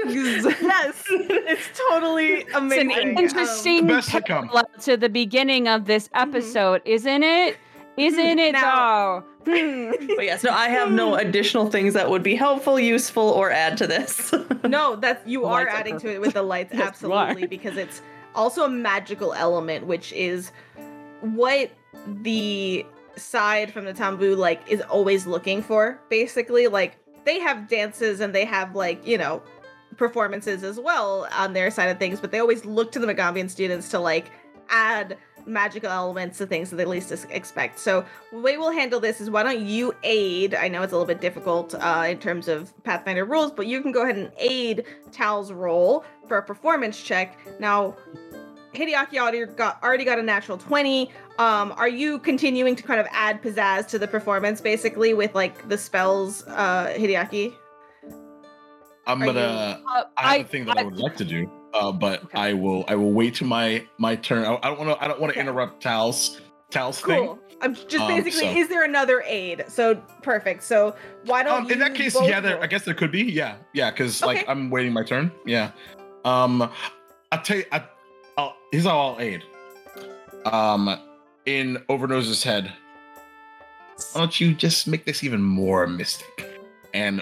yes, it's totally amazing. It's an Um, interesting The best to come. to the beginning of this episode, isn't it? Isn't it Now- though? But yes, no, I have no additional things that would be helpful, useful, or add to this. No, that's you are lights are adding to it with the lights, Yes, absolutely, because it's also a magical element, which is what the side from the Tambu like is always looking for. Basically, like they have dances and they have like you know performances as well on their side of things, but they always look to the Magaambyan students to like add magical elements to things that they least expect. So the way we'll handle this is why don't you aid? I know it's a little bit difficult uh, in terms of Pathfinder rules, but you can go ahead and aid Tal's roll for a performance check. Now, Hideaki already got already got a natural 20. Um, are you continuing to kind of add pizzazz to the performance basically with like the spells, uh, Hideaki? I'm Are gonna. Uh, I have a thing that I, would like to do, uh, but Okay. I will. I will wait to my my turn. I, don't want to. I don't want to Okay. interrupt Tal's Tal's thing. Cool. I'm just Um, basically, so- is there another aid? So perfect. So why don't Um, in that case, yeah, there. I guess there could be. Yeah, yeah, because Okay. like I'm waiting my turn. Yeah. Um, I'll tell you. I, I'll, here's how I'll aid. Um, in Overnose's head. Why don't you just make this even more mystic? And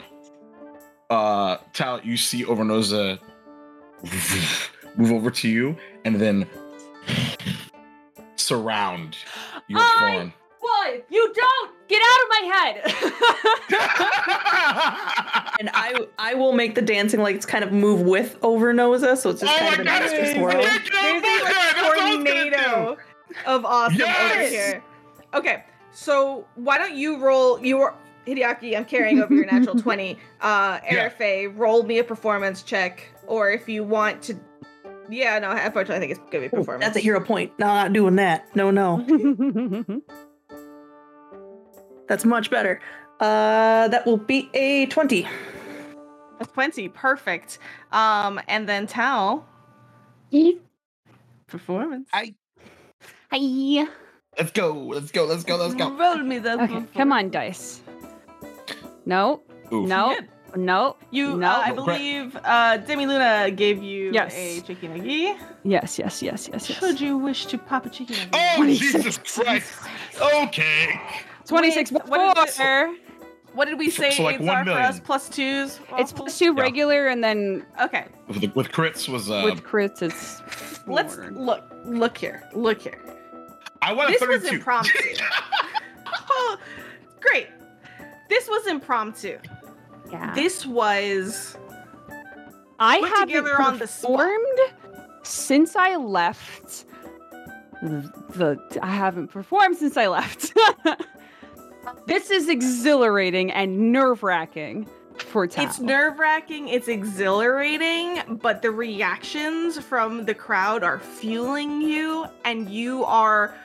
uh, Tal, you see Overnose move over to you, and then surround your I- form. What? You don't get out of my head. and I I will make the dancing lights kind of move with over Noza, so it's just Oh kind my of an God, extra swirl. ridiculous. There's a That's what I was gonna tornado of awesome over Yes! here. Okay, so why don't you roll your Hideaki? I'm carrying over your natural twenty. Uh, Yeah. Roll me a performance check, or if you want to. Yeah, no, unfortunately, I think it's gonna be Ooh, performance. that's a hero point. No, not doing that. No, no. That's much better. Uh, that will be a 20. That's twenty, perfect. Um, and then Tal performance. I- Hi. Let's go. Let's go. Let's go. Let's go. Roll me the. Okay, come on, dice. No, Oof. no, Good. no. You, no. uh, I believe, uh, Demi Luna gave you Yes. a chicken nugget. yes, yes, yes, yes, yes. Should you wish to pop a chicken nugget? Oh, 26. Jesus Christ. Okay. 26 Wait, before. what is it? What did we say So, like, one are for million. us? Plus twos? It's also? plus two Yeah. regular, and then Okay, With, with crits was uh with crits, it's. let's look. Look here. Look here. I want a This was 32. impromptu. oh, great. This was impromptu. Yeah. This was I haven't together on the spot. performed since I left. The, the I haven't performed since I left. This is exhilarating and nerve wracking for Tao. It's nerve wracking, it's exhilarating, but the reactions from the crowd are fueling you, and you are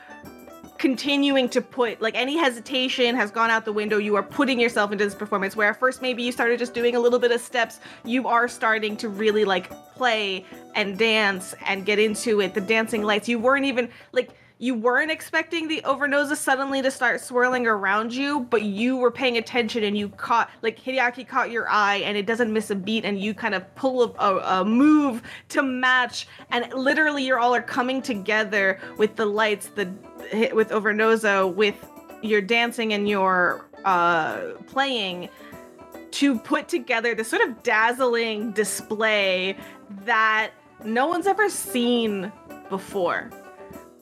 continuing to put like any hesitation has gone out the window. You are putting yourself into this performance where at first maybe you started just doing a little bit of steps. You are starting to really like play and dance and get into it. The dancing lights you weren't even like you weren't expecting the overnosa suddenly to start swirling around you, but you were paying attention and you caught, like Hideaki caught your eye and it doesn't miss a beat and you kind of pull a, a, a move to match. And literally you're all are coming together with the lights, the with overnosa, with your dancing and your uh, playing to put together this sort of dazzling display that no one's ever seen before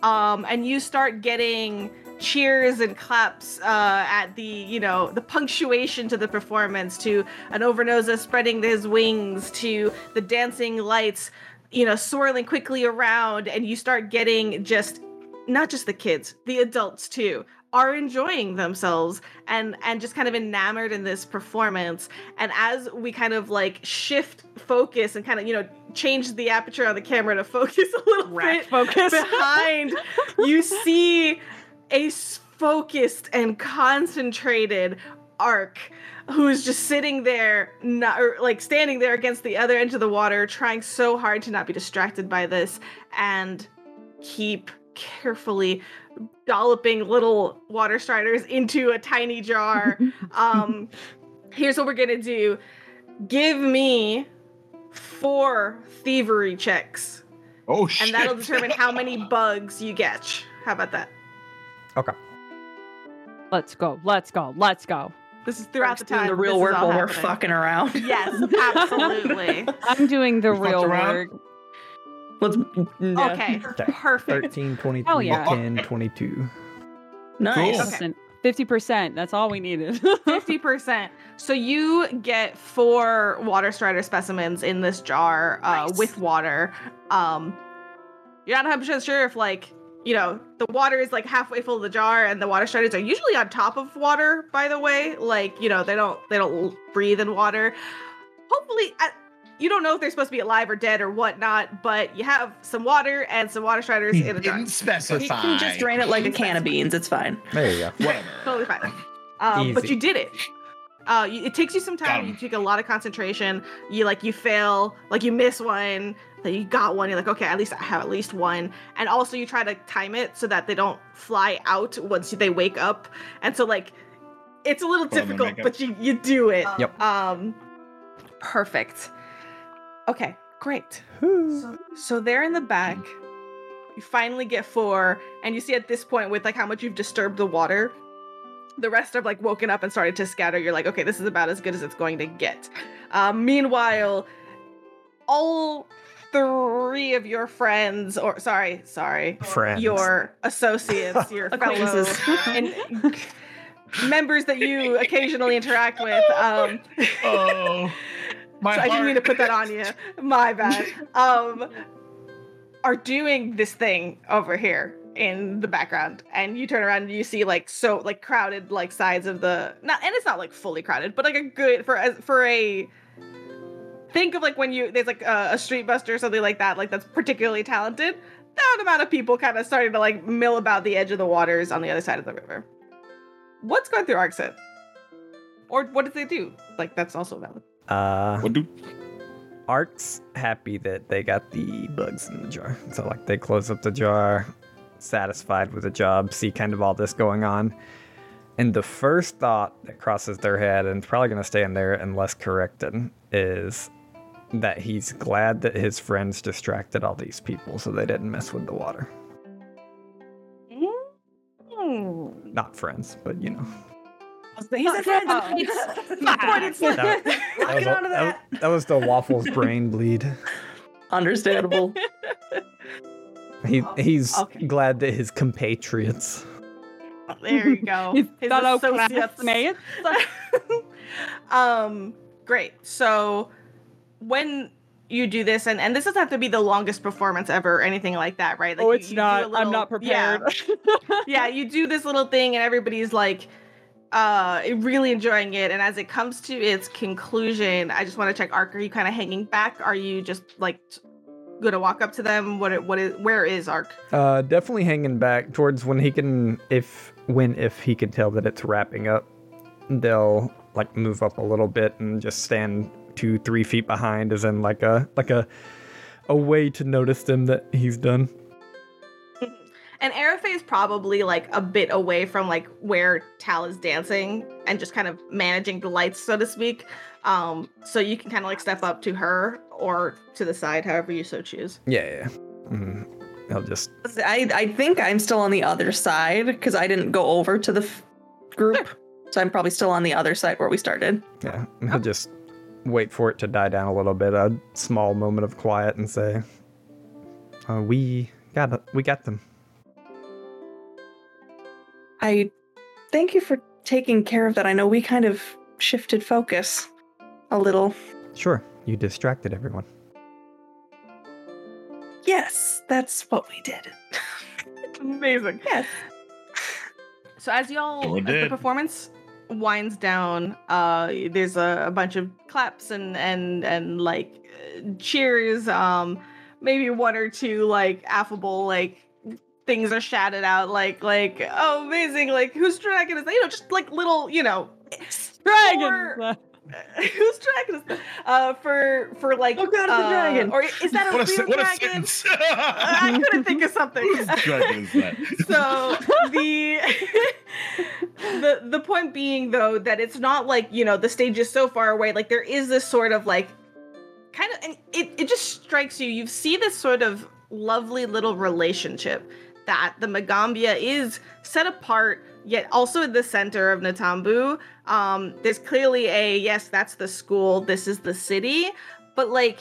um, and you start getting cheers and claps uh, at the you know the punctuation to the performance to an overnosa spreading his wings to the dancing lights you know swirling quickly around and you start getting just not just the kids the adults too are enjoying themselves and and just kind of enamored in this performance and as we kind of like shift focus and kind of you know change the aperture on the camera to focus a little Rack bit focus. behind you see a focused and concentrated Ark who's just sitting there not or like standing there against the other edge of the water trying so hard to not be distracted by this and keep carefully dolloping little water striders into a tiny jar um here's what we're gonna do give me four thievery checks Oh shit! and that'll determine how many bugs you get. How about that? Okay. Let's go. Let's go. Let's go. This is throughout the Doing time. the real this work all while we're fucking around. Yes, absolutely. I'm doing the We real around? work. Let's. yeah. Okay, Okay. perfect. 13, 23, Oh, yeah. 10, 22. Nice. Cool. Okay. 50%. That's all we needed. 50%. So you get four water strider specimens in this jar uh, Nice. with water. Um, you're not 100% sure if, like, you know, the water is like halfway full of the jar and the water striders are usually on top of water, by the way. Like, you know, they don't they don't breathe in water. Hopefully, I, you don't know if they're supposed to be alive or dead or whatnot, but you have some water and some water striders He in a jar. didn't specify. You can just drain it like a can of beans. It's fine. There you go. Whatever. totally fine. Um, but you did it. Uh, you, it takes you some time. You take a lot of concentration. You like you fail, like you miss one, then you got one. You're like, okay, at least I have at least one. And also you try to time it so that they don't fly out once they wake up. And so like, it's a little Put on their difficult, but you you do it. Yep. Um, perfect. Okay, great. So, so they're in the back. You finally get four, and you see at this point with like how much you've disturbed the water, the rest have like woken up and started to scatter. You're like, okay, this is about as good as it's going to get. Um, meanwhile, all three of your friends, or sorry, sorry, Friends. your associates, your fellow Acquaintances. and members that you occasionally interact with, um, Oh, my so I didn't mean to put that on you. My bad. Um, are doing this thing over here in the background, and you turn around and you see like so like crowded like sides of the not, and it's not like fully crowded, but like a good for as for a. Think of like when you there's like a, a street buster or something like that, like that's particularly talented. That amount of people kind of starting to like mill about the edge of the waters on the other side of the river. What's going through Arcsit? Or what did they do? Like that's also valid. Uh, What do? Ark's happy that they got the bugs in the jar. So, like, they close up the jar, satisfied with the job, see kind of all this going on. And the first thought that crosses their head, and it's probably going to stay in there unless corrected, is that he's glad that his friends distracted all these people so they didn't mess with the water. Mm. Not friends, but you know. He said friends. Pointed to- That, that was, Locking that, that was the waffles brain bleed. Understandable. He he's Okay. glad that his compatriots There you go. His His fellow associates. classmates. um, great. So when you do this, and, and this doesn't have to be the longest performance ever or anything like that, right? Like oh, it's you do a not. I'm not prepared. Yeah, yeah, you do this little thing, and everybody's like uh really enjoying it. And as it comes to its conclusion i just want to check Ark are you kind of hanging back? Are you just like gonna walk up to them? What what is where is Ark Uh, definitely hanging back towards when he can, if when if he can tell that it's wrapping up, they'll like move up a little bit and just stand two, three feet behind, as in like a like a a way to notice them that he's done. And Arafe is probably like a bit away from like where Tal is dancing and just kind of managing the lights, so to speak. Um, so you can kind of like step up to her or to the side, however you so choose. Yeah, yeah. Mm, I'll just I, I think I'm still on the other side because I didn't go over to the f- group. So I'm probably still on the other side where we started. yeah, I'll just wait for it to die down a little bit, a small moment of quiet, and say, uh, "We got it. We got them." I thank you for taking care of that. I know we kind of shifted focus a little. Sure, you distracted everyone. Yes, that's what we did. Amazing. Yes. So as y'all as the performance winds down, uh, there's a, a bunch of claps and and and like uh, cheers. Um, maybe one or two like affable like things are shouted out like like oh amazing like whose dragon is that? you know just like little you know dragon for- whose dragon is that? uh for for like Oh God, it's a uh, dragon. or is that a What real se- what dragon? sentence! I couldn't think of something. Whose dragon is that? so the the the point being though that it's not like you know the stage is so far away like there is this sort of like kind of and it, it just strikes you you see this sort of lovely little relationship that the Magaambya is set apart yet also the center of Nantambu um there's clearly a yes that's the school this is the city but like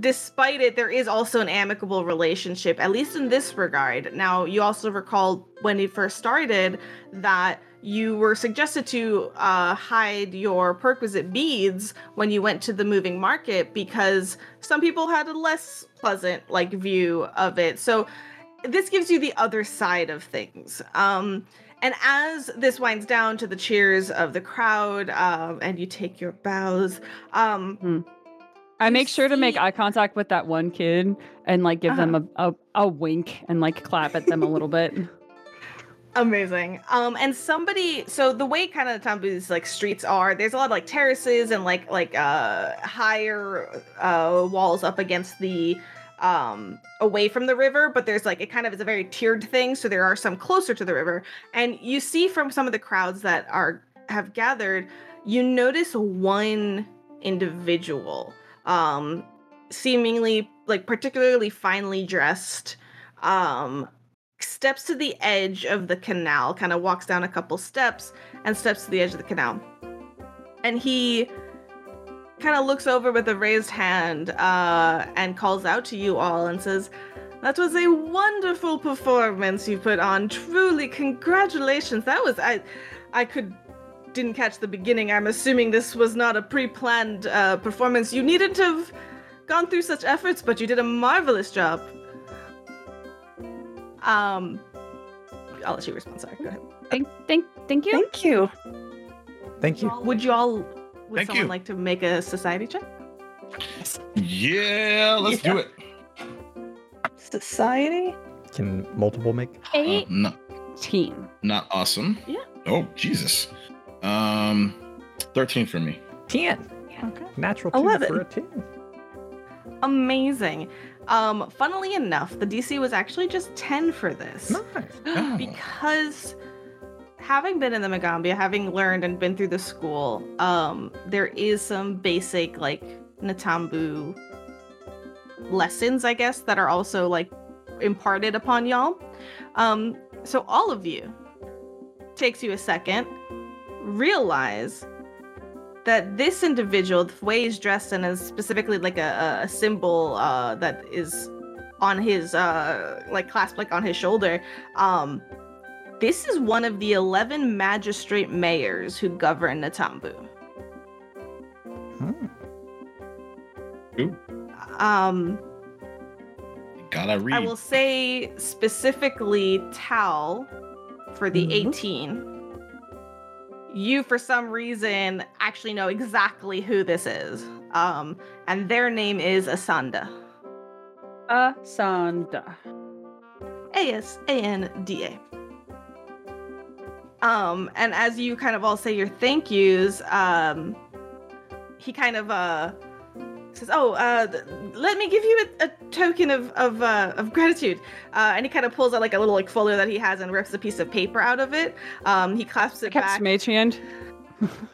despite it, there is also an amicable relationship, at least in this regard. Now, you also recall when it first started that you were suggested to uh, hide your perquisite beads when you went to the moving market because some people had a less pleasant like view of it. So this gives you the other side of things. Um, and as this winds down to the cheers of the crowd, um, and you take your bows, um, I make sure to make eye contact with that one kid and like give them a, a, a wink and like clap at them a little bit. Amazing. Um, and somebody, so the way kind of the Tambu's like streets are, there's a lot of like terraces and like like uh higher uh walls up against the um away from the river, but there's like it kind of is a very tiered thing, so there are some closer to the river. And you see from some of the crowds that are have gathered, you notice one individual, um, seemingly like particularly finely dressed, um, steps to the edge of the canal, kind of walks down a couple steps and steps to the edge of the canal. And he kind of looks over with a raised hand uh, and calls out to you all and says, That was a wonderful performance you put on. Truly, congratulations. That was I I could didn't catch the beginning. I'm assuming this was not a pre-planned uh, performance. You needn't have gone through such efforts, but you did a marvelous job. Um, I'll let you respond. Sorry, go ahead. Thank, thank, thank you. Thank you. Thank you. Would you all, would Thank someone you. like to make a society check? Yeah, let's do it. Society? Can multiple make? Uh, Eight no, team. not awesome. Yeah. Oh Jesus. Um, thirteen for me. Ten. Okay. Natural two Eleven. for a ten. Amazing. Um, funnily enough, the DC was actually just 10 for this. Nice. Oh. because having been in the Magaambya, having learned and been through the school, um, there is some basic like Nantambu lessons, I guess, that are also like imparted upon y'all. Um, so all of you takes you a second, realize that this individual, the way he's dressed and is specifically like a, a symbol uh, that is on his uh, like clasp like on his shoulder, um, this is one of the 11 magistrate mayors who govern Nantambu. Hmm. Um, Gotta read. I will say specifically Tal for the Mhm. 18. you for some reason actually know exactly who this is. Um, and their name is Asanda. Asanda. A S A N D A. Um, and as you kind of all say your thank yous, um, he kind of uh says, "Oh, uh, th- let me give you a, a token of of uh, of gratitude." Uh, and he kind of pulls out like a little like folio that he has and rips a piece of paper out of it. Um, he clasps it Kept back. mage hand.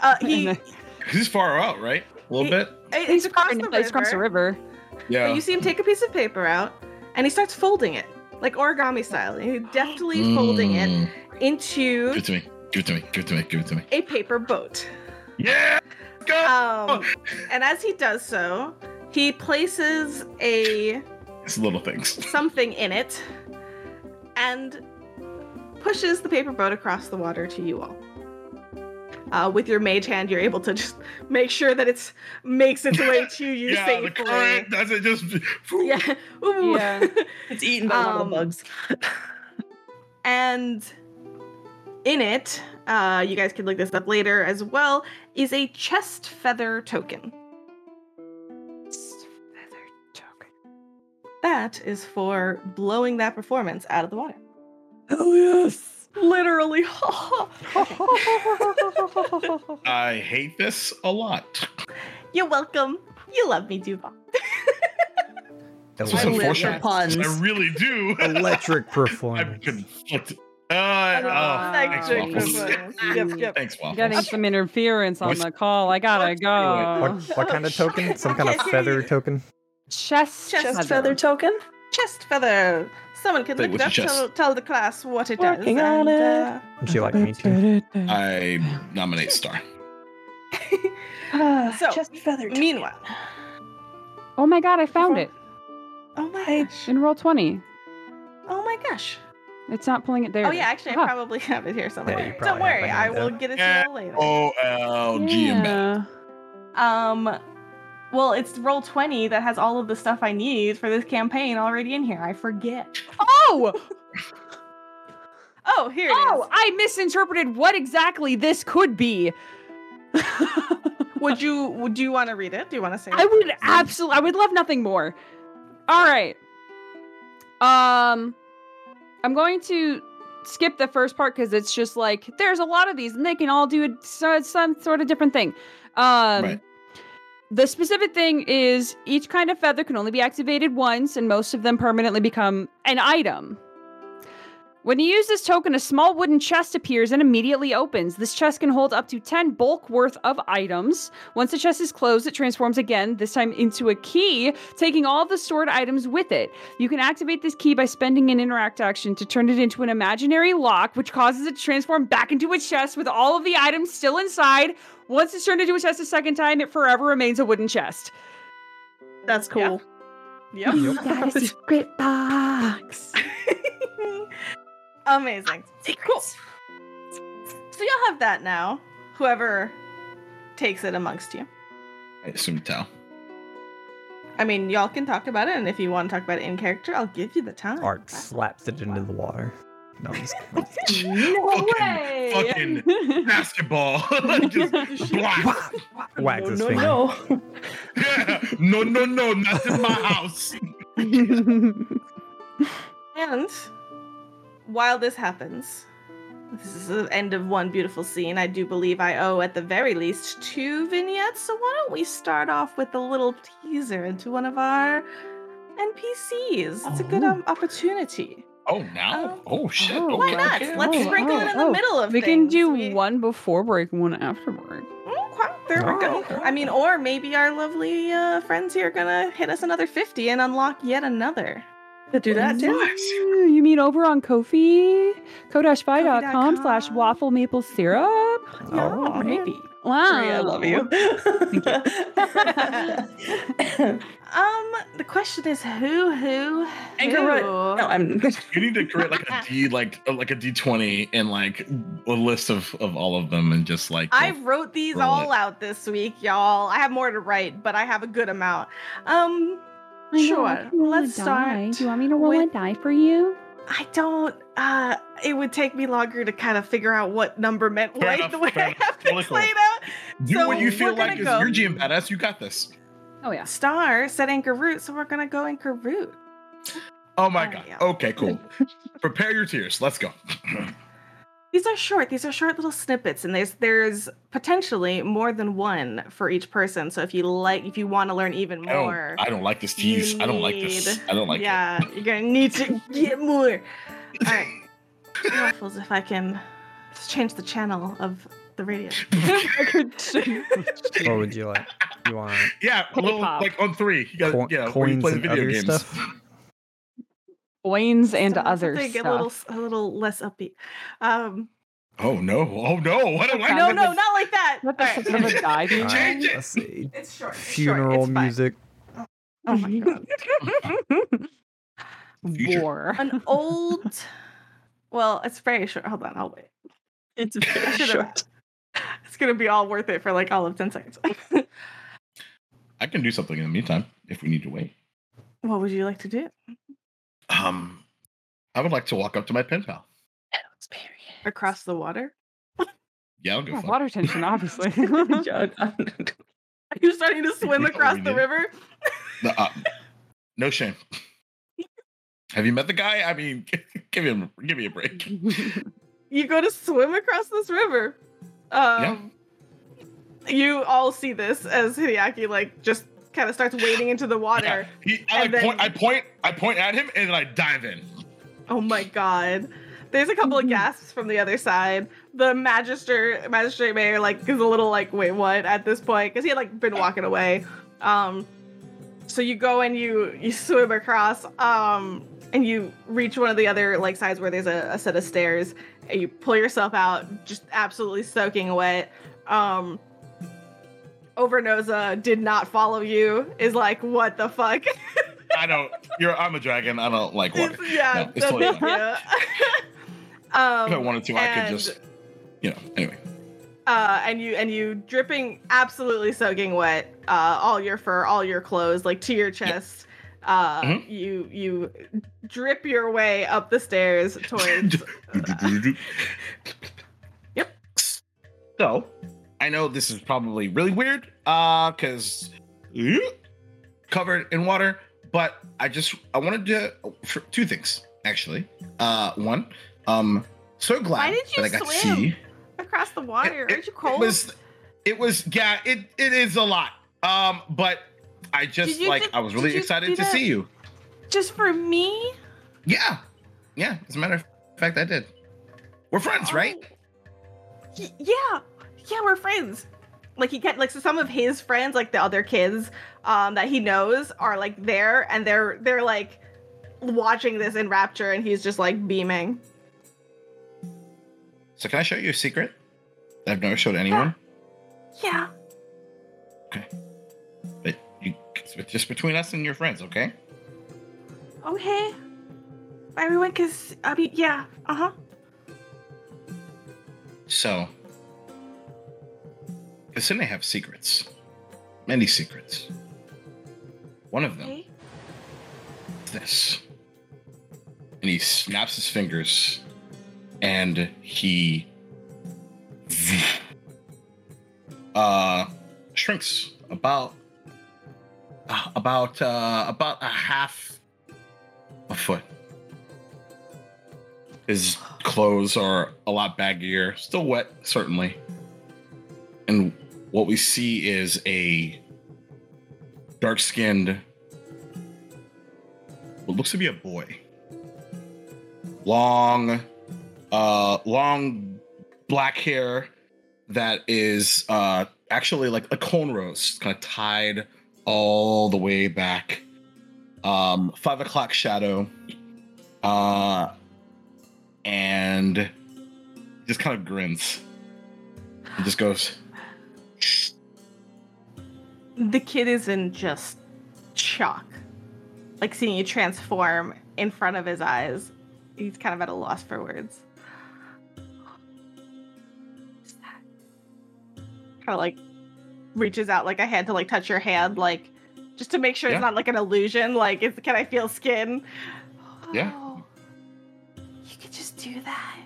Uh, he, And He's far out, right? A little He- bit. it's He's across across, the he's across the river. Yeah. But you see him take a piece of paper out, and he starts folding it like origami style. He's deftly folding it Mm. into Give it to me. Give it to me. Give it to me. Give it to me. a paper boat. Yeah. Go. Um, and as he does so, he places a it's little things. something in it and pushes the paper boat across the water to you all. Uh, with your mage hand, you're able to just make sure that it's makes its way to you yeah, safely. the current doesn't just. Yeah. Ooh. Yeah. It's eaten by little Um, bugs. And in it, uh, you guys can look this up later as well, is a chest feather token. Feather token. That is for blowing that performance out of the water. Oh yes. Literally. I hate this a lot. You're welcome. You love me, Duval. This I was live unfortunate. for puns. I really do. Electric I'm performance. conflicted. Uh, oh, thanks, Waffles. Yep, yep. Thanks, Waffles. Getting some interference on the call. I gotta go. What, what kind of token? Some kind of feather token? Chest, Chest feather token. Chest feather. Someone can look it what's up. Tell, tell the class what it does. Working on and, it. uh, Would you like me to? I nominate Star. Ah, So, chest feather. token. meanwhile, Oh my god, I found it oh my gosh. in roll twenty. Oh my gosh. It's not pulling it there. Oh yeah, actually, I probably have it here somewhere. Yeah, Don't worry, I will get it to you later. O L G and back. Yeah. Um, well, it's roll twenty that has all of the stuff I need for this campaign already in here. I forget. Oh! Oh, here it is. Oh, I misinterpreted what exactly this could be. Would you would you want to read it? Do you want to say? I it? would absolutely I would love nothing more. All right. Um I'm going to skip the first part cuz it's just like there's a lot of these and they can all do a, so- some sort of different thing. Um Right. The specific thing is each kind of feather can only be activated once and most of them permanently become an item. When you use this token, a small wooden chest appears and immediately opens. This chest can hold up to 10 bulk worth of items. Once the chest is closed, it transforms again, this time into a key, taking all the stored items with it. You can activate this key by spending an interact action to turn it into an imaginary lock, which causes it to transform back into a chest with all of the items still inside. Once it's turned into a chest a second time, it forever remains a wooden chest. That's cool. Yep. Got a secret box. Amazing. Cool. So you'll have that now. Whoever takes it amongst you. I assume Tao. I mean, y'all can talk about it, and if you want to talk about it in character, I'll give you the time. Art slaps it into the water. No, I'm just kidding. No Fucking- fucking basketball. Just black. Wags his no, finger. no, no. Yeah. No, no, no, not in my house. And while this happens, this is the end of one beautiful scene. I do believe I owe, at the very least, two vignettes. So why don't we start off with a little teaser into one of our NPCs? It's a good Oh. um, opportunity. Oh, now? Oh, shit. Oh, Why Okay, not? Let's Oh, sprinkle it oh, in the oh. middle of we can do We- one before break, and one after break. Okay, there we go. Oh, I mean, or maybe our lovely uh, friends here are gonna hit us another 50 and unlock yet another. Could do that too. Ooh, You mean over on Ko-Fi? Ko-fi.com slash waffle maple syrup? Oh, maybe. Wow. Maria, I love you. Um, the question is who, who, Anchor who? Root. no, I'm. You need to create like a D, like uh, like a D twenty, and like a list of of all of them, and just like I wrote these all it. out this week, y'all. I have more to write, but I have a good amount. Um, I Sure, I can roll a let's die. start Do you want me to roll a die for you? I don't. uh, it would take me longer to kind of figure out what number meant Fair what enough, the way I have to Totally explain cool. out. Do So what you feel like is go- your GM badass. You got this. Oh yeah. Star said Anchorroot, so we're gonna go Anchorroot. Oh my Oh, god. yeah. Okay, cool. Prepare your tears. Let's go. These are short. These are short little snippets, and there's there's potentially more than one for each person. So if you like, if you want to learn even I don't, more, I don't like this you tease. I don't like this. I don't like it. yeah, you're gonna need to get more. All right, waffles. If I can just change the channel of the radio. I could What would you like? You want Yeah, a little K-pop. like on three. You got co- yeah, where you coins play the and video other games. stuff? coins and So other they get a little a little less upbeat. Um, Oh no! Oh no! What do I no, no, a- not like that. What All the right. some sort of a die being Change it. Let's see. It's short. it's short, Funeral it's fine. music. Oh my god. War. An old. Well, it's very short. Hold on, I'll wait. It's very short. It's gonna be all worth it for like all of ten seconds. I can do something in the meantime if we need to wait. what would you like to do? Um, I would like to walk up to my pen pal. Across the water? Yeah, I'll go. Oh, for water tension, obviously. Yeah, Are you starting to swim across the river? No, uh, no shame. Have you met the guy? I mean, give him, give me a break. You go to swim across this river. Um, You all see this as Hideaki like just kind of starts wading into the water. Yeah, he, I, like, then- point, I point, I point at him, and then I dive in. Oh my god. There's a couple of gasps from the other side. The magister, magistrate mayor, like is a little like, wait, what? At this point, because he had like been walking away. Um, so you go and you you swim across, um, and you reach one of the other like sides where there's a, a set of stairs, and you pull yourself out, just absolutely soaking wet. Um, Overnoza did not follow you. Is like, what the fuck? I don't. You're. I'm a dragon. I don't like water. It's- yeah, No, it's totally fine. yeah. um, If I wanted to, I could just, you know. Anyway, uh, and you and you dripping, absolutely soaking wet, uh, all your fur, all your clothes, like to your chest. Uh, Mhm. you you drip your way up the stairs towards. Yep. So, I know this is probably really weird, uh, because covered in water, but I just I wanted to two things actually. Uh, one, um, so glad Why did you that I got swim? to see. across the water. It- Aren't you cold? It was, it was, yeah, it it is a lot. Um, but I just like ju- I was really excited to see you. Just for me? Yeah, yeah. As a matter of fact, I did. We're friends, right? Oh. Y- Yeah, yeah, we're friends. Like he get like so some of his friends, like the other kids, um, that he knows are like there and they're they're like watching this in rapture and he's just like beaming. So can I show you a secret that I've never showed anyone? Yeah. Okay. But you, it's just between us and your friends, okay? Okay. Everyone cause I mean yeah, uh-huh. So, Kitsune have secrets, many secrets. One of them Okay. is this, and he snaps his fingers, and he uh shrinks about uh, about uh, about a half a foot. His clothes are a lot baggier, still wet, certainly. And what we see is a dark skinned, what looks to be a boy. Long, uh, long black hair that is uh, actually like a cornrows, kind of tied all the way back. Um, five o'clock shadow. Uh, and just kind of grins. He just goes, The kid is in just shock. Like seeing you transform in front of his eyes. He's kind of at a loss for words. Kind of like reaches out like a hand to like touch your hand, like just to make sure Yeah. it's not like an illusion. Like, is, can I feel skin? Yeah. Oh. You could just do that.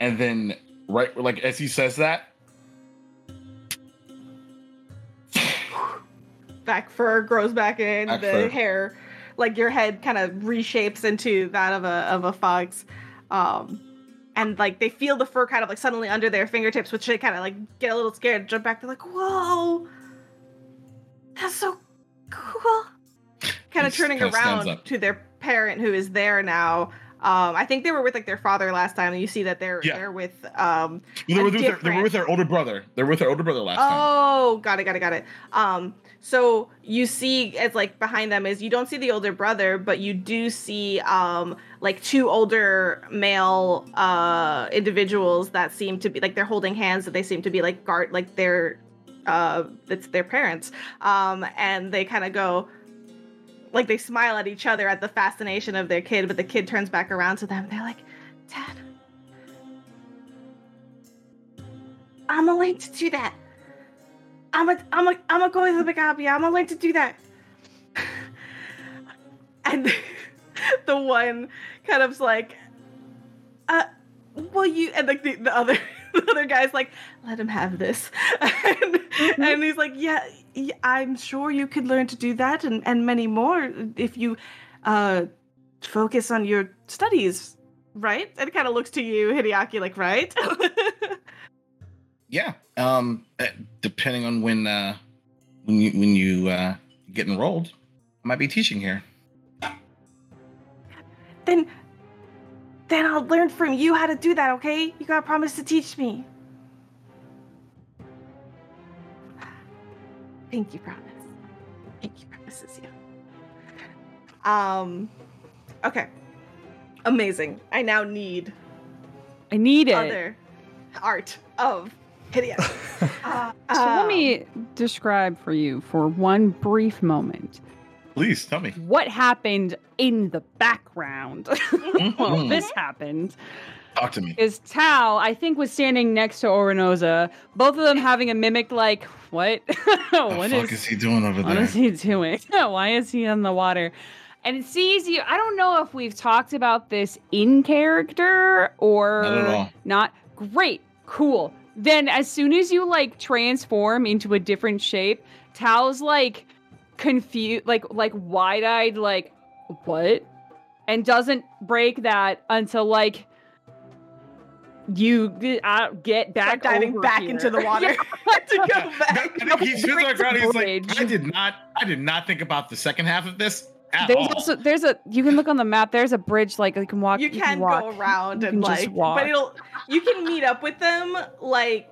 And then, right, like as he says that, Back fur grows back in. Back the fur. hair, like your head, kind of reshapes into that of a of a fox. Um, and like they feel the fur kind of like suddenly under their fingertips, which they kind of like get a little scared, jump back. They're like, "Whoa, that's so cool!" Kind of turning kinda around up. to their parent who is there now. Um, I think they were with like their father last time, and you see that they're Yeah. they're with um, they were, A with their, they were with their older brother. They're with their older brother last time. Oh, got it, got it, got it. Um, so you see, as like behind them is you don't see the older brother, but you do see um like two older male uh individuals that seem to be like they're holding hands that they seem to be like guard like their uh it's their parents. Um, and they kind of go like they smile at each other at the fascination of their kid, but the kid turns back around to them. They're like, Dad. I'm willing to do that. I'm a, I'm a, I'm a go to the Magaambya. I'm gonna learn to do that. and the one kind of's like, uh, will you? And like the, the other, the other guy's like, let him have this. and, and he's like, yeah, yeah, I'm sure you could learn to do that and and many more if you, uh, focus on your studies, right? And kind of looks to you, Hideaki, like, right? Yeah. Um, eh, depending on when uh, when you when you uh, get enrolled, I might be teaching here. then then I'll learn from you how to do that, okay? You gotta promise to teach me. Thank you, promise. Thank you, promises you. Um okay. Amazing. I now need I need it. other art of Hideaki. uh, So let um, me describe for you for one brief moment Please tell me. what happened in the background while Mhm. this happened. Talk to me. Is Tal, I think, was standing next to Orinoza, both of them having a mimic like, what? What what the fuck is, is he doing over what What is he doing? Why is he in the water? And it sees you. I don't know if we've talked about this in character or Not at all. not. Great, cool. Then as soon as you like transform into a different shape, Tao's like confused, like like wide eyed, like what? And doesn't break that until like you uh, get back start diving over back here. into the water Yeah. to go Yeah, back. that- he spins on the ground. He's like, I did not, I did not think about the second half of this at There's all. also there's a you can look on the map. There's a bridge like you can walk. you can walk. go around You and can just like walk. but it'll you can meet up with them like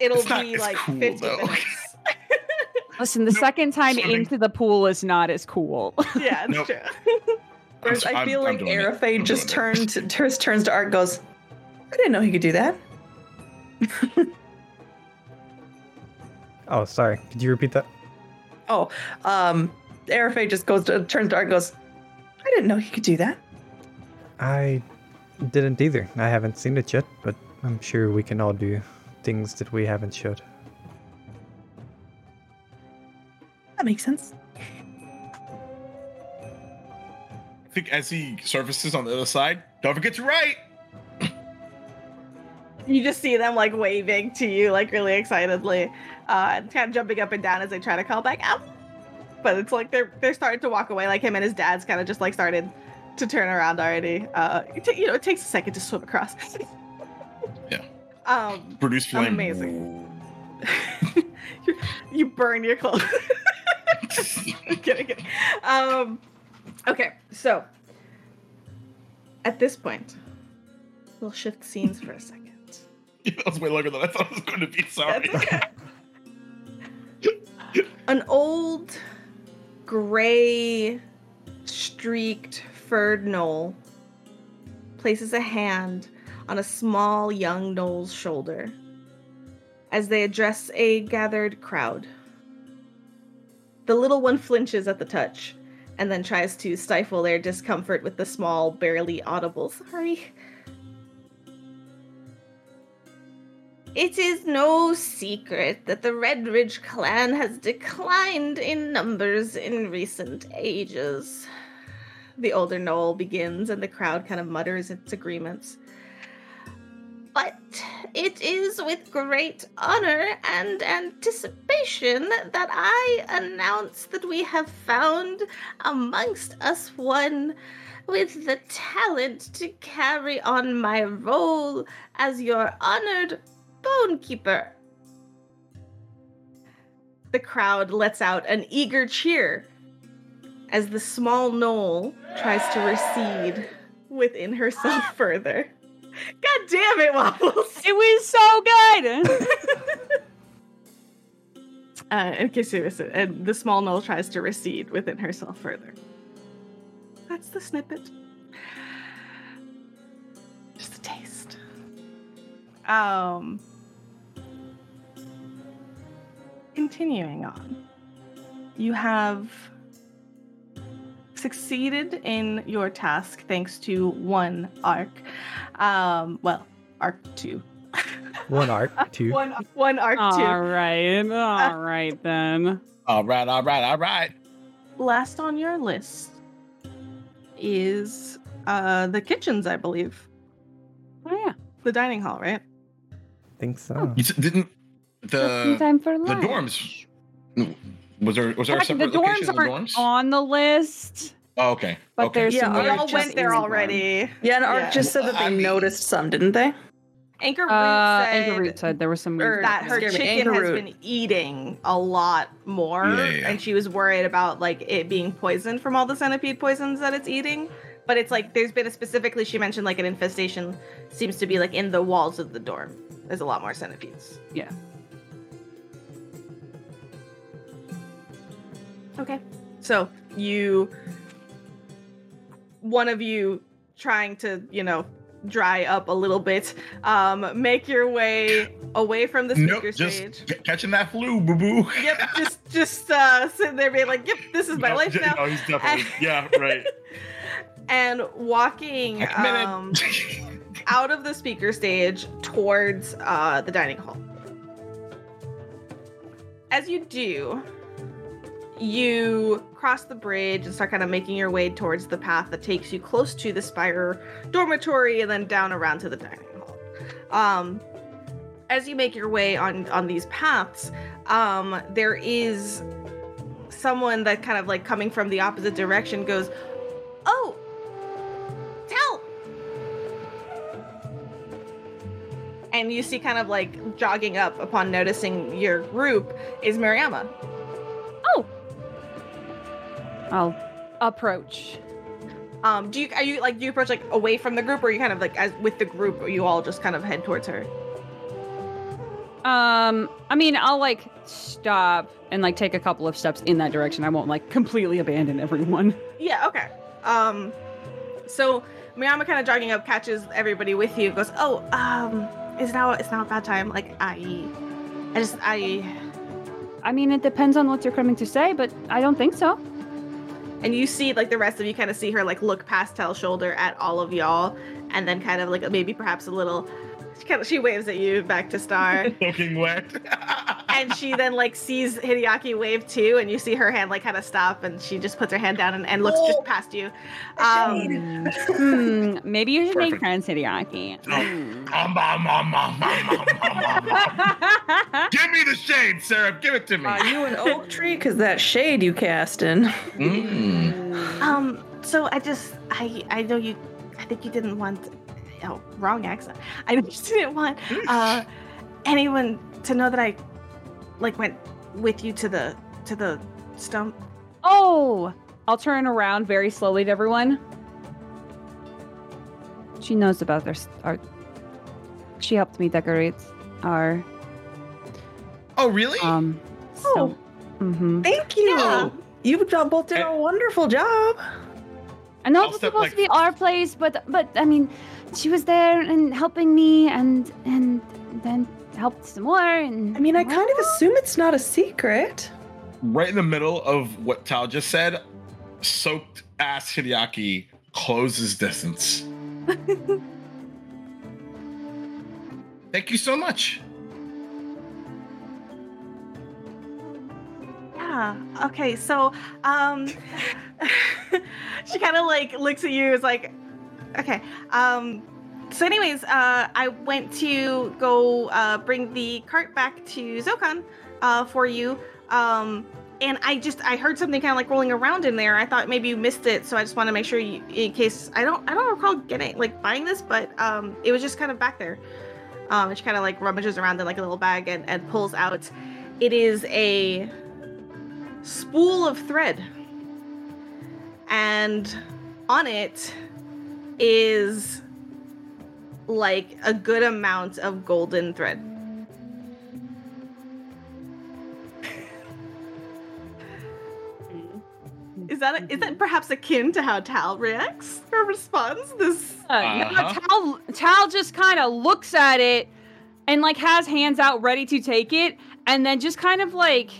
it'll It's not be as like cool, 50 though. minutes Listen, the second time swimming. into the pool is not as cool. yeah it's Nope. true I'm Whereas s- I I'm- feel I'm like doing it. Arafay I'm just doing it. turned turns turns to Art goes, I didn't know he could do that. Oh, sorry. Could you repeat that? Oh, um Arafay just goes to turns to Art and goes, I didn't know he could do that. I didn't either. I haven't seen it yet, but I'm sure we can all do things that we haven't showed. That makes sense. I think as he surfaces on the other side, don't forget to write. you just see them like waving to you like really excitedly uh and kind of jumping up and down as they try to call back out but it's like they're they're starting to walk away like him and his dad's kind of just like started to turn around already uh ta- you know it takes a second to swim across Yeah. um Produce flame. Amazing. you, you burn your clothes. kidding, kidding. Um, okay, so at this point, we'll shift scenes for a second. that was way longer than I thought it was going to be. Sorry. That's okay. An old, gray, streaked furred gnoll places a hand on a small young gnoll's shoulder as they address a gathered crowd. The little one flinches at the touch and then tries to stifle their discomfort with the small, barely audible sorry. It is no secret that the Red Ridge clan has declined in numbers in recent ages. the older Noel begins, and the crowd kind of mutters its agreements. But it is with great honor and anticipation that I announce that we have found amongst us one with the talent to carry on my role as your honored bone keeper. The crowd lets out an eager cheer as the small gnoll tries to recede within herself further. God damn it, Waffles! It was so good. Uh, in case you missed it, and the small gnoll tries to recede within herself further. That's the snippet. Just a taste. Um. Continuing on, you have succeeded in your task thanks to one arc. Um, well, arc two. One arc, two. One, one arc two. all right, all right then. All right, all right, all right. last on your list is uh the kitchens, I believe. Oh yeah. The dining hall, right? Think so. You s- didn't the time for the lunch. dorms? Was there was there a Heck, separate the location dorms of the aren't dorms? on the list. Oh, okay. but okay. there's Yeah, some we We all just went there isn't already. Yeah, and Ark Yeah. just said that they I mean- noticed some, didn't they? Anchorroot Uh, said Anchorroot said there was some or- that her Excuse me, chicken Anchor has Root. been eating a lot more, Yeah, yeah, yeah. and she was worried about like it being poisoned from all the centipede poisons that it's eating. But it's like there's been a specifically she mentioned like an infestation seems to be like in the walls of the dorm. There's a lot more centipedes. Yeah. Okay. So you, one of you trying to, you know, dry up a little bit, um, make your way away from the Nope, speaker just stage. c- catching that flu, boo boo. Yep, just just uh sitting there being like, Yep, this is my life now. No, he's definitely. yeah, right. And walking I committed. um out of the speaker stage towards uh, the dining hall. As you do, you cross the bridge and start kind of making your way towards the path that takes you close to the Spire dormitory and then down around to the dining hall. Um, as you make your way on on these paths, um, there is someone that kind of like coming from the opposite direction goes, "Oh, And you see, kind of like jogging up upon noticing your group, is Mariama. Oh. I'll approach. Um, do you are you like do you approach like away from the group, or are you kind of like as with the group, or you all just kind of head towards her? Um, I mean, I'll like stop and like take a couple of steps in that direction. I won't like completely abandon everyone. Yeah, okay. Um, so Miyama kind of jogging up, catches everybody with you, goes, "Oh, um, is now it's now a bad time. Like I, I just I." I mean, it depends on what you're coming to say, but I don't think so. And you see, like the rest of you, kind of see her like look past Tal's shoulder at all of y'all, and then kind of like maybe perhaps a little. She kind of she waves at you back to Star, Looking wet. and she then like sees Hideaki wave too, and you see her hand like kind of stop, and she just puts her hand down and, and looks just past you. Um, hmm, maybe you should make friends, Hideaki. Um. Give me the shade, Sarah. Give it to me. Are you an oak tree? Because that shade you cast in. Mm. Um, so I just I I know you I think you didn't want oh wrong accent. I just didn't want uh anyone to know that I like went with you to the to the stump. Oh, I'll turn around very slowly to everyone. She knows about their our. She helped me decorate our Oh, really? um. Oh. Mm-hmm. Thank you. Yeah. You done both did a wonderful job. I know I'll it was supposed like- to be our place, but but I mean, she was there and helping me, and and then helped some more. And I mean, I kind of assume it's not a secret. right in the middle of what Tal just said, soaked ass Hideaki closes distance. Thank you so much. Yeah. Ah, okay. So, um, she kind of like looks at you. Is like, okay. Um, so, anyways, uh, I went to go uh, bring the cart back to Zokan uh, for you. Um, and I just I heard something kind of like rolling around in there. I thought maybe you missed it, so I just want to make sure you, in case I don't I don't recall getting like buying this, but um, it was just kind of back there. Um, she kind of like rummages around in like a little bag and, and pulls out. It is a spool of thread, and on it is like a good amount of golden thread. Is that a, is that perhaps akin to how Tal reacts or responds? This Uh, no, Uh-huh. Tal, Tal just kind of looks at it and like has hands out ready to take it, and then just kind of like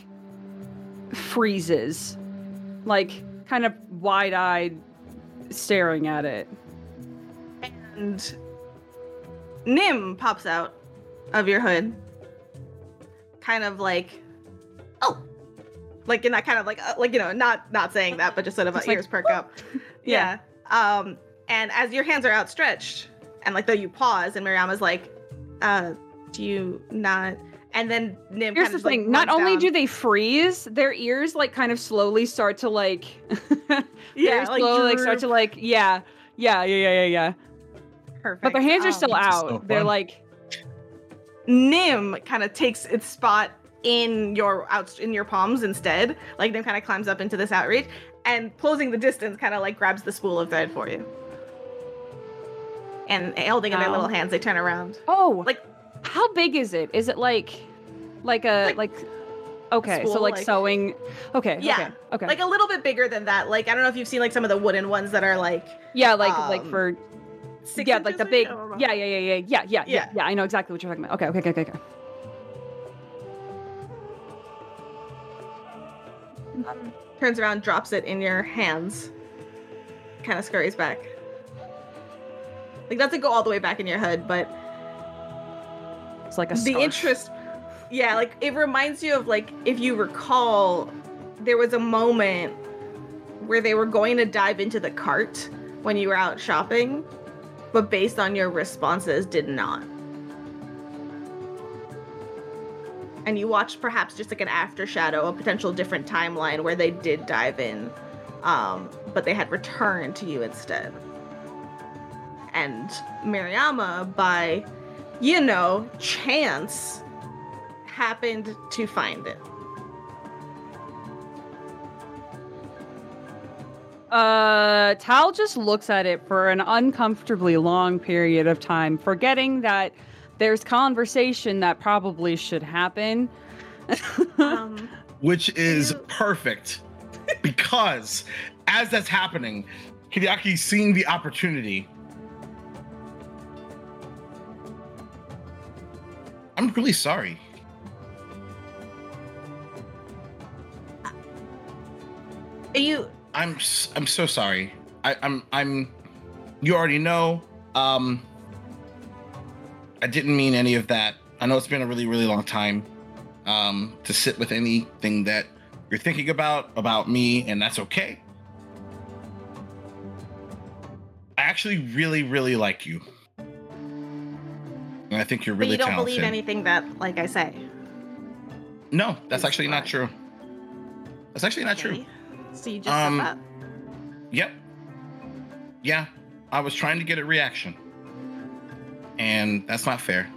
freezes, like kind of wide-eyed, staring at it. And Nim pops out of your hood, kind of like, oh, like in that kind of like uh, like you know not not saying that, but just sort of Just like, ears perk up. yeah. Um, and as your hands are outstretched, and like though you pause, and Mariama's like, uh, do you not? And then Nim. Here's kind the of, like, thing: not only down. do they freeze, their ears like kind of slowly start to like, yeah, very slowly like start to like, yeah, yeah, yeah, yeah, yeah, yeah. Perfect. But their hands are still Um, This out. so They're like, Nim kind of takes its spot in your out in your palms instead. Like Nim kind of climbs up into this outreach and closing the distance kind of like grabs the spool of thread for you. And holding in their little hands, they turn around. oh, Like- how big is it? Is it like, like a Like- like? Okay, so like, like- sewing. Okay, Yeah, okay, okay. Like a little bit bigger than that. Like I don't know if you've seen like some of the wooden ones that are like yeah, like like um, for six yeah, like the big. Oh, I. Yeah, yeah, yeah, yeah, yeah, yeah, yeah, Yeah. I know exactly what you're talking about. Okay, okay, okay, okay. okay. Mm-hmm. Turns around, drops it in your hands. Kind of scurries back. Like doesn't go all the way back in your hood, but It's like a the scarf. interest yeah like it reminds you of like if you recall there was a moment where they were going to dive into the cart when you were out shopping but based on your responses did not and you watched perhaps just like an after shadow a potential different timeline where they did dive in um, but they had returned to you instead and Mariama by you know, chance happened to find it. Uh, Tal just looks at it for an uncomfortably long period of time, forgetting that there's conversation that probably should happen. Um, which is You- perfect because as that's happening, Hideaki's seeing the opportunity. I'm really sorry. you I'm I'm so sorry. I, I'm I'm. You already know. Um. I didn't mean any of that. I know it's been a really really long time. Um, to sit with anything that you're thinking about about me, and that's okay. I actually really really like you, and I think you're really. but you don't talented. believe anything that like I say. no, that's actually not true. That's actually not true. So you just Um, um, up. Yep. Yeah, I was trying to get a reaction. And that's not fair.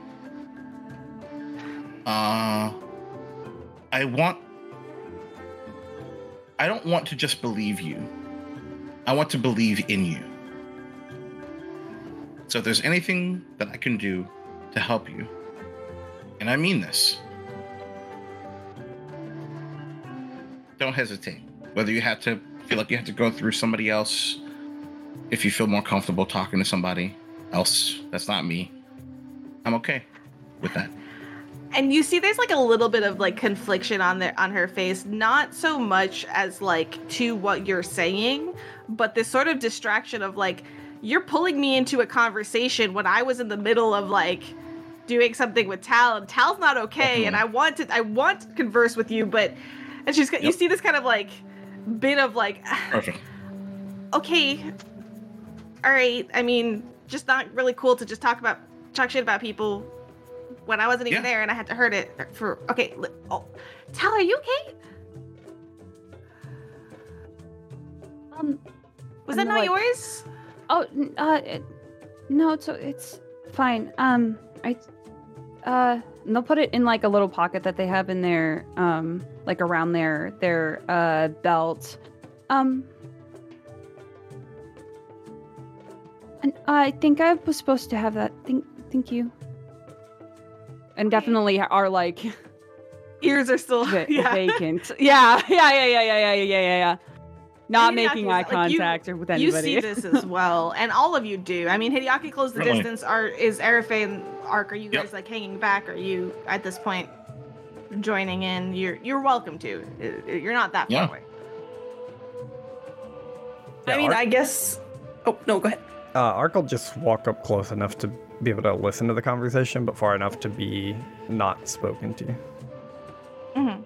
Uh I want I don't want to just believe you. I want to believe in you. So if there's anything that I can do to help you, and I mean this, don't hesitate. Whether you have to feel like you have to go through somebody else, if you feel more comfortable talking to somebody else that's not me, I'm okay with that. and you see there's like a little bit of like confliction on there on her face not so much as like to what you're saying but this sort of distraction of like you're pulling me into a conversation when i was in the middle of like doing something with tal and tal's not okay and i want to i want to converse with you but And she's got you see this kind of like bit of like Perfect. okay, all right. I mean, just not really cool to just talk about talk shit about people when I wasn't even Yeah. there and I had to hurt it for. Okay, li- oh, Tal, are you okay? Um, Was I'm that not like- yours? oh, uh, it, no, it's it's fine. Um, I, uh, and they'll put it in like a little pocket that they have in their, um, like around their their uh belt. Um, and I think I was supposed to have that. Thank, thank you. And definitely are like Ears are still yeah. vacant. Yeah, yeah, yeah, yeah, yeah, yeah, yeah, yeah, yeah. Not Hideaki's making eye like, you- contact or with anybody. You anybody. see this as well, and all of you do. I mean, Hideaki closed the Really? distance. Are is Arafe and Ark? Are you Yep. guys like hanging back? Are you at this point joining in? You're you're welcome to. You're not that far Yeah. away. I mean, Ar- I guess. Oh no, go ahead. Uh, Ark will just walk up close enough to be able to listen to the conversation, but far enough to be not spoken to.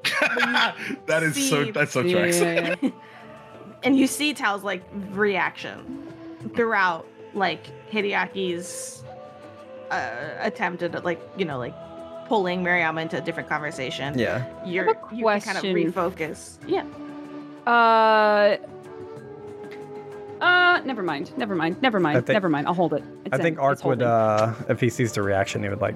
that is so. That's so Yeah, tracks. yeah, yeah. and you see Tal's like reaction throughout like Hideaki's uh, attempt at like you know like pulling Mariama into a different conversation. Yeah. You're you can kind of refocus. Yeah. Uh. Uh, never mind. Never mind. Never mind. think- never mind. I'll hold it. It's I in. think It's Ark would, uh, if he sees the reaction, he would like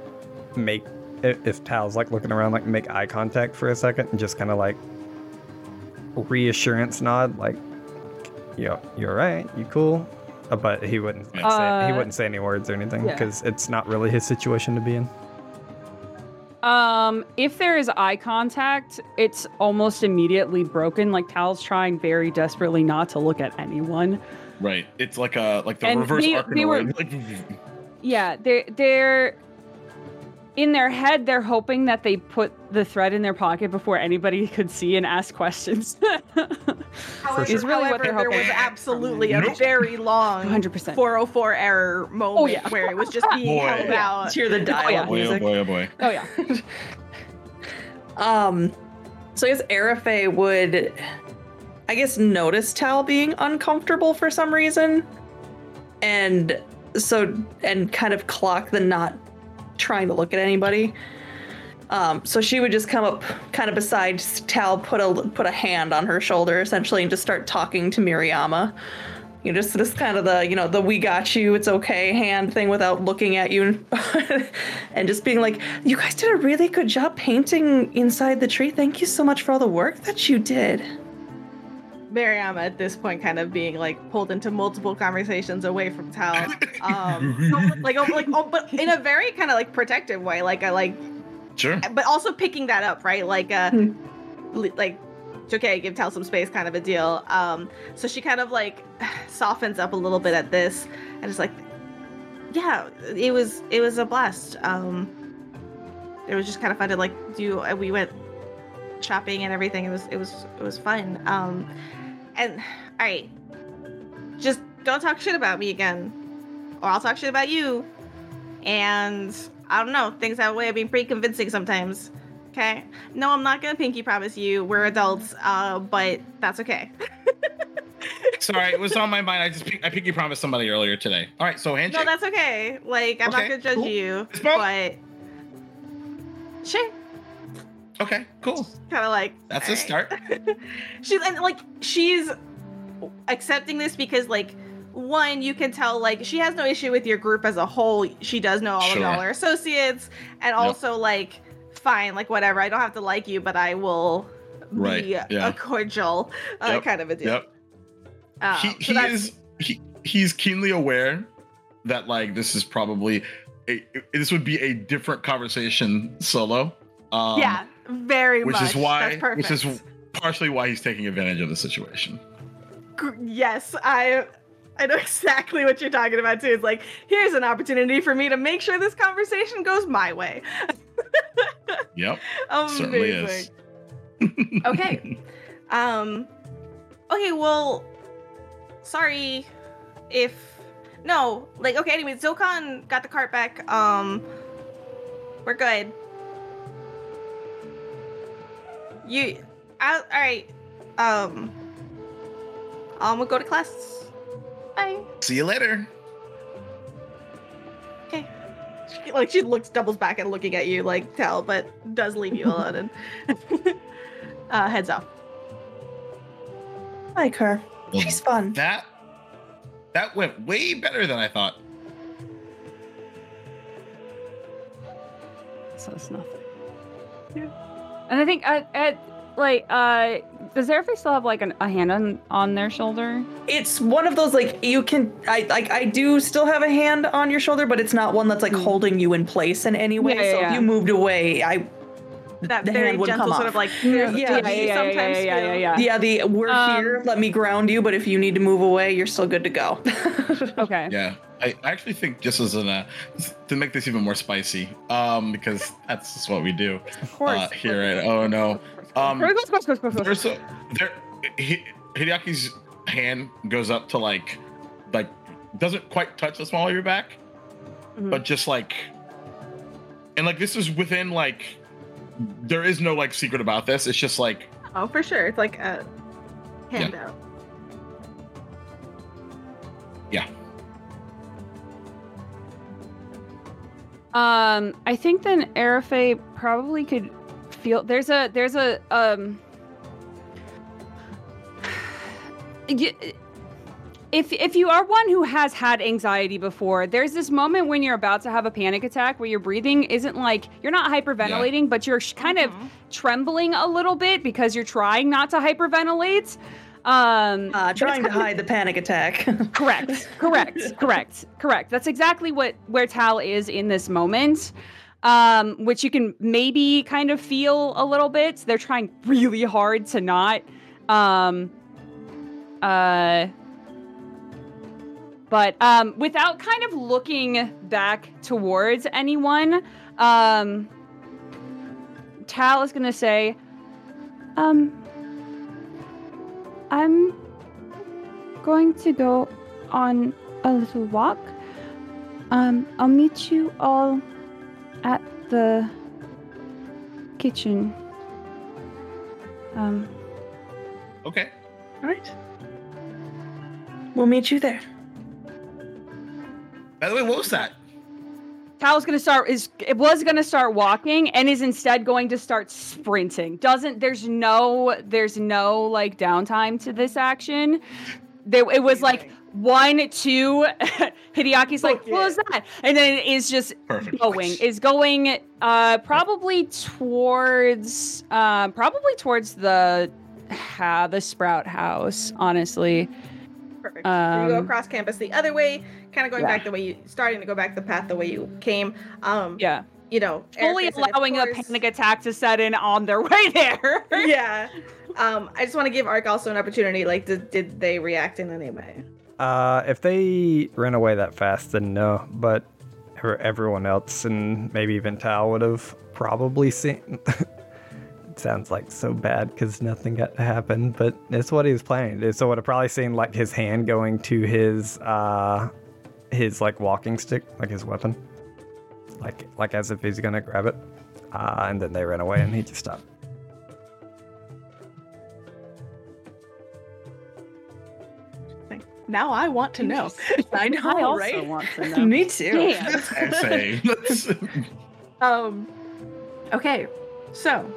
make if, if Tal's like looking around, like make eye contact for a second and just kind of like reassurance nod, like, "Yo, you're right, you cool." Uh, but he wouldn't say, he Uh, wouldn't say any words or anything yeah. because it's not really his situation to be in. Um, if there is eye contact, it's almost immediately broken. Like Tal's trying very desperately not to look at anyone. Right. It's like a like the And reverse they- they were- Like, Yeah, they're they're in their head. They're hoping that they put the thread in their pocket before anybody could see and ask questions. However, Is really what they're there was hoping. absolutely a very long 100%. 404 error moment yeah. where it was just being Boy. held out. Hear the dial yeah. boy, oh boy, oh boy. oh yeah. Um, so I guess Arafe would, I guess, notice Tal being uncomfortable for some reason, and so and kind of clock the not trying to look at anybody. Um, so she would just come up, kind of beside Tal, put a put a hand on her shoulder, essentially, and just start talking to Mariama. You know, just this kind of the you know the "we got you, it's okay" hand thing without looking at you, and just being like, "You guys did a really good job painting inside the tree. Thank you so much for all the work that you did." Mariama at this point kind of being like pulled into multiple conversations away from Tal. Um, like, oh, like, oh, but in a very kind of like protective way, like, I like, Sure. but also picking that up, right? Like, uh, Hmm. li- like, it's okay, give Tal some space, kind of a deal. Um, so she kind of like softens up a little bit at this, and it's like, yeah, it was, it was a blast. Um, it was just kind of fun to like do. uh, We went shopping and everything. It was, it was, it was fun. Um, and all right, just don't talk shit about me again, or I'll talk shit about you. And I don't know, things have a way of being pretty convincing sometimes. Okay. No, I'm not gonna pinky promise you. We're adults, uh, but that's okay. Sorry, it was on my mind. I just I pinky promised somebody earlier today. All right, so handshake. No, that's okay. Like, I'm not gonna judge cool. you, but sure. Okay, cool. Kind of like That's a all start. she's and like she's accepting this because like one you can tell like she has no issue with your group as a whole she does know all Sure. of y'all are associates and also like fine like whatever i don't have to like you but i will Right, be yeah. a cordial uh, Yep, kind of a deal Yep. Um, he he is he, he's keenly aware that like this is probably a this would be a different conversation solo. Um, yeah very which much is why that's perfect. which is partially why he's taking advantage of the situation. Yes i i know exactly what you're talking about too it's like here's an opportunity for me to make sure this conversation goes my way Yep, certainly Amazing. is. okay. Um okay, well sorry if no, like okay, anyway, Zilkon got the cart back. Um we're good. You I, all right. Um, I'm gonna go to class. Bye. See you later. Okay. She, like she looks, doubles back and looking at you, like tell, but does leave you alone and uh, heads off. I like her. Well, She's fun. That that went way better than I thought. So it's nothing. And I think at, at like uh does Zerafe still have like an, a hand on on their shoulder? It's one of those like you can I like I do still have a hand on your shoulder, but it's not one that's like Mm. holding you in place in any way. Yeah, yeah, so yeah. if you moved away, I That the very hand would gentle come sort off. of like Yeah, there's yeah, yeah, yeah, sometimes yeah, yeah, yeah, yeah, the we're Um, here, let me ground you, but if you need to move away, you're still good to go. Okay. Yeah, I I actually think just as an uh, to make this even more spicy, um, because that's just what we do Of course. uh, here at Oh No. Um, there's a there Hi- Hideaki's hand goes up to like like doesn't quite touch the small of your back, Mhm. but just like and like this is within like there is no like secret about this. It's just like Oh, for sure. It's like a handout. Yeah. Um, I think then Arafe probably could feel there's a there's a um y- if if you are one who has had anxiety before, there's this moment when you're about to have a panic attack where your breathing isn't like you're not hyperventilating, but you're sh- kind of Mhm. trembling a little bit because you're trying not to hyperventilate. Um, uh, trying to kind of- hide the panic attack. correct correct correct correct that's exactly what where tal is in this moment um which you can maybe kind of feel a little bit they're trying really hard to not um uh but um without kind of looking back towards anyone um tal is gonna say um i'm going to go on a little walk. Um, I'll meet you all at the kitchen. Um, okay. All right. We'll meet you there. By the way, what was that? Tal's gonna start is it was gonna start walking and is instead going to start sprinting. Doesn't there's no there's no like downtime to this action. There it was like one, two, Hideaki's like, Fuck what was that? And then it is just Perfect. going is going uh probably towards uh probably towards the ha the sprout house honestly Perfect. so you go Um, across campus the other way, kind of going yeah. back the way you starting to go back the path the way you came. Um, yeah you know, fully Erica said, allowing a panic attack to set in on their way there yeah. Um, I just want to give Ark also an opportunity. Like, did, did they react in any way? Uh, if they ran away that fast, then no. But everyone else, and maybe even Tal, would have probably seen. it sounds like so bad because nothing got to happen, but it's what he was planning to do. So would have probably seen like his hand going to his uh, his like walking stick, like his weapon, like like as if he's gonna grab it. Uh, and then they ran away, and he just stopped. Now I want to know. I know, I also right? want to know. Me too. Damn. That's what I'm saying. Let's- Um, okay, so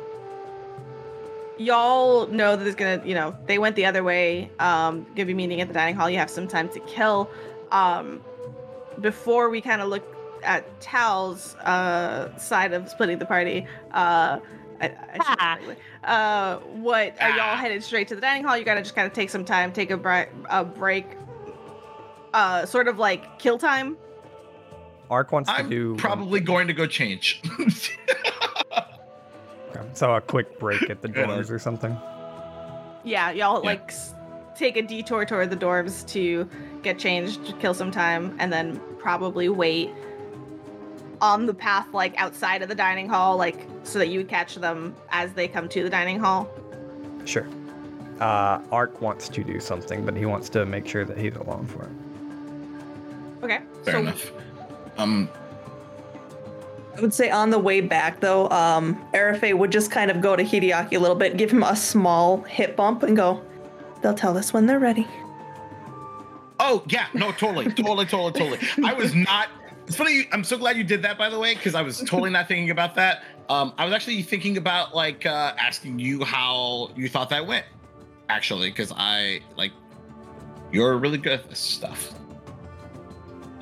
y'all know that it's gonna, you know, they went the other way. Um, gonna be meeting at the dining hall. You have some time to kill. Um, before we kind of look at Tal's uh side of splitting the party. Uh, I, I Ah. uh, what are y'all Ah. headed straight to the dining hall? You gotta just kind of take some time, take a, bri- a break. Uh, sort of like kill time. Ark wants to I'm do probably going to go change. so a quick break at the Good doors or something. Yeah, y'all Yeah. like s- take a detour toward the dorms to get changed, kill some time, and then probably wait on the path like outside of the dining hall, like so that you would catch them as they come to the dining hall. Sure. Uh, Ark wants to do something, but he wants to make sure that he's alone for it. Okay. Fair so enough. Um, I would say on the way back though, um, Arafe would just kind of go to Hideaki a little bit, give him a small hip bump, and go. They'll tell us when they're ready. Oh yeah, no, totally, totally, totally, totally. I was not. It's funny. I'm so glad you did that, by the way, because I was totally not thinking about that. Um, I was actually thinking about like uh, asking you how you thought that went, actually, because I like you're really good at this stuff.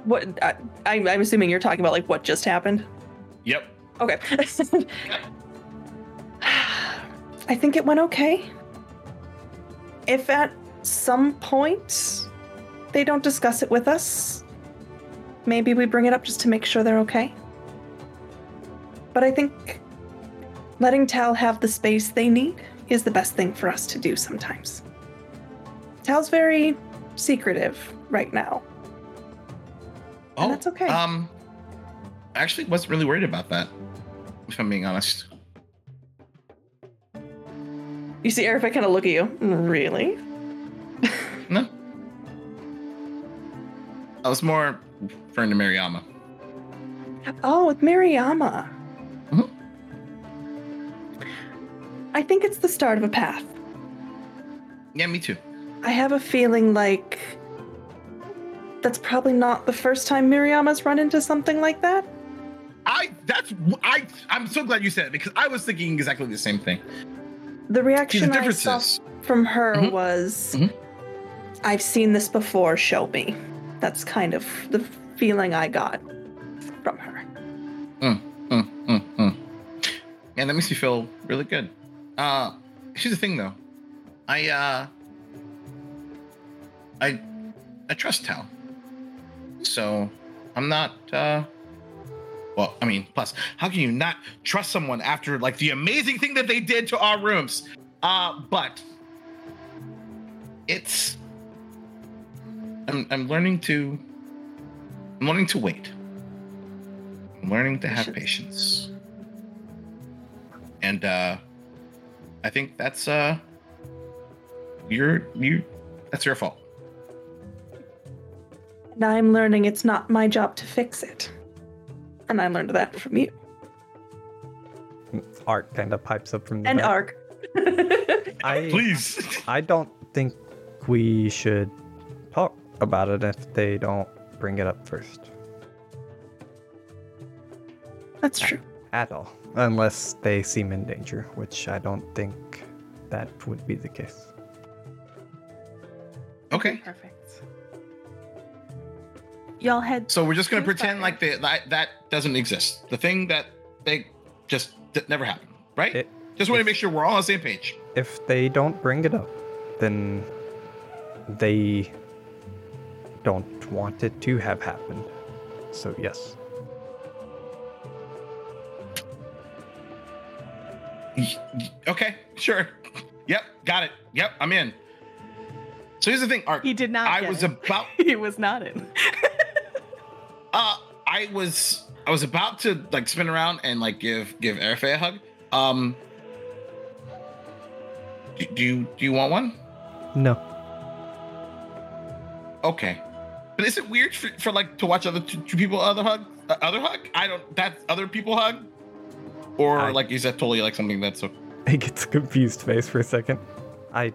What? I, I, I'm assuming you're talking about like what just happened. Yep. Okay. I think it went okay. If at some point they don't discuss it with us, maybe we bring it up just to make sure they're okay. But I think letting Tal have the space they need is the best thing for us to do sometimes. Tal's very secretive right now. And that's okay. Um, I actually wasn't really worried about that, if I'm being honest. You see Eric kind of look at you. Really? No. I was more referring to Mariama. Oh, with Mariama. Mhm. I think it's the start of a path. Yeah, me too. I have a feeling like that's probably not the first time Mariama's run into something like that. I that's I I'm so glad you said it because I was thinking exactly the same thing. The reaction I saw from her Mhm. was, Mhm. I've seen this before, show me. That's kind of the feeling I got from her. Mm, mm, mm. And that makes me feel really good. Uh here's the thing though. I uh I I trust Tal. So I'm not uh well, I mean, plus, how can you not trust someone after like the amazing thing that they did to our rooms? Uh, but it's I'm I'm learning to I'm learning to wait. I'm learning to have Patience. patience. And uh I think that's uh your you that's your fault. And I'm learning it's not my job to fix it. And I learned that from you. Ark kind of pipes up from the And back. Ark. I, Please. I don't think we should talk about it if they don't bring it up first That's true. at all, unless they seem in danger, which I don't think that would be the case. Okay. Perfect. Y'all head. So we're just gonna pretend far. like the, that that doesn't exist. The thing that they just that never happened, right? It- just want to make sure we're all on the same page. If they don't bring it up, then they don't want it to have happened. So yes. Y- y- Okay, sure. Yep, got it. Yep, I'm in. So here's the thing, Ark. He did not. I get was it. about he was not in. uh I was I was about to like spin around and like give give Airfay a hug. Um do, do you do you want one? No. Okay. But is it weird for, for like to watch other two, two people other hug uh, other hug? I don't that other people hug? Or I- like is that totally like something that's so He gets a confused face for a second. I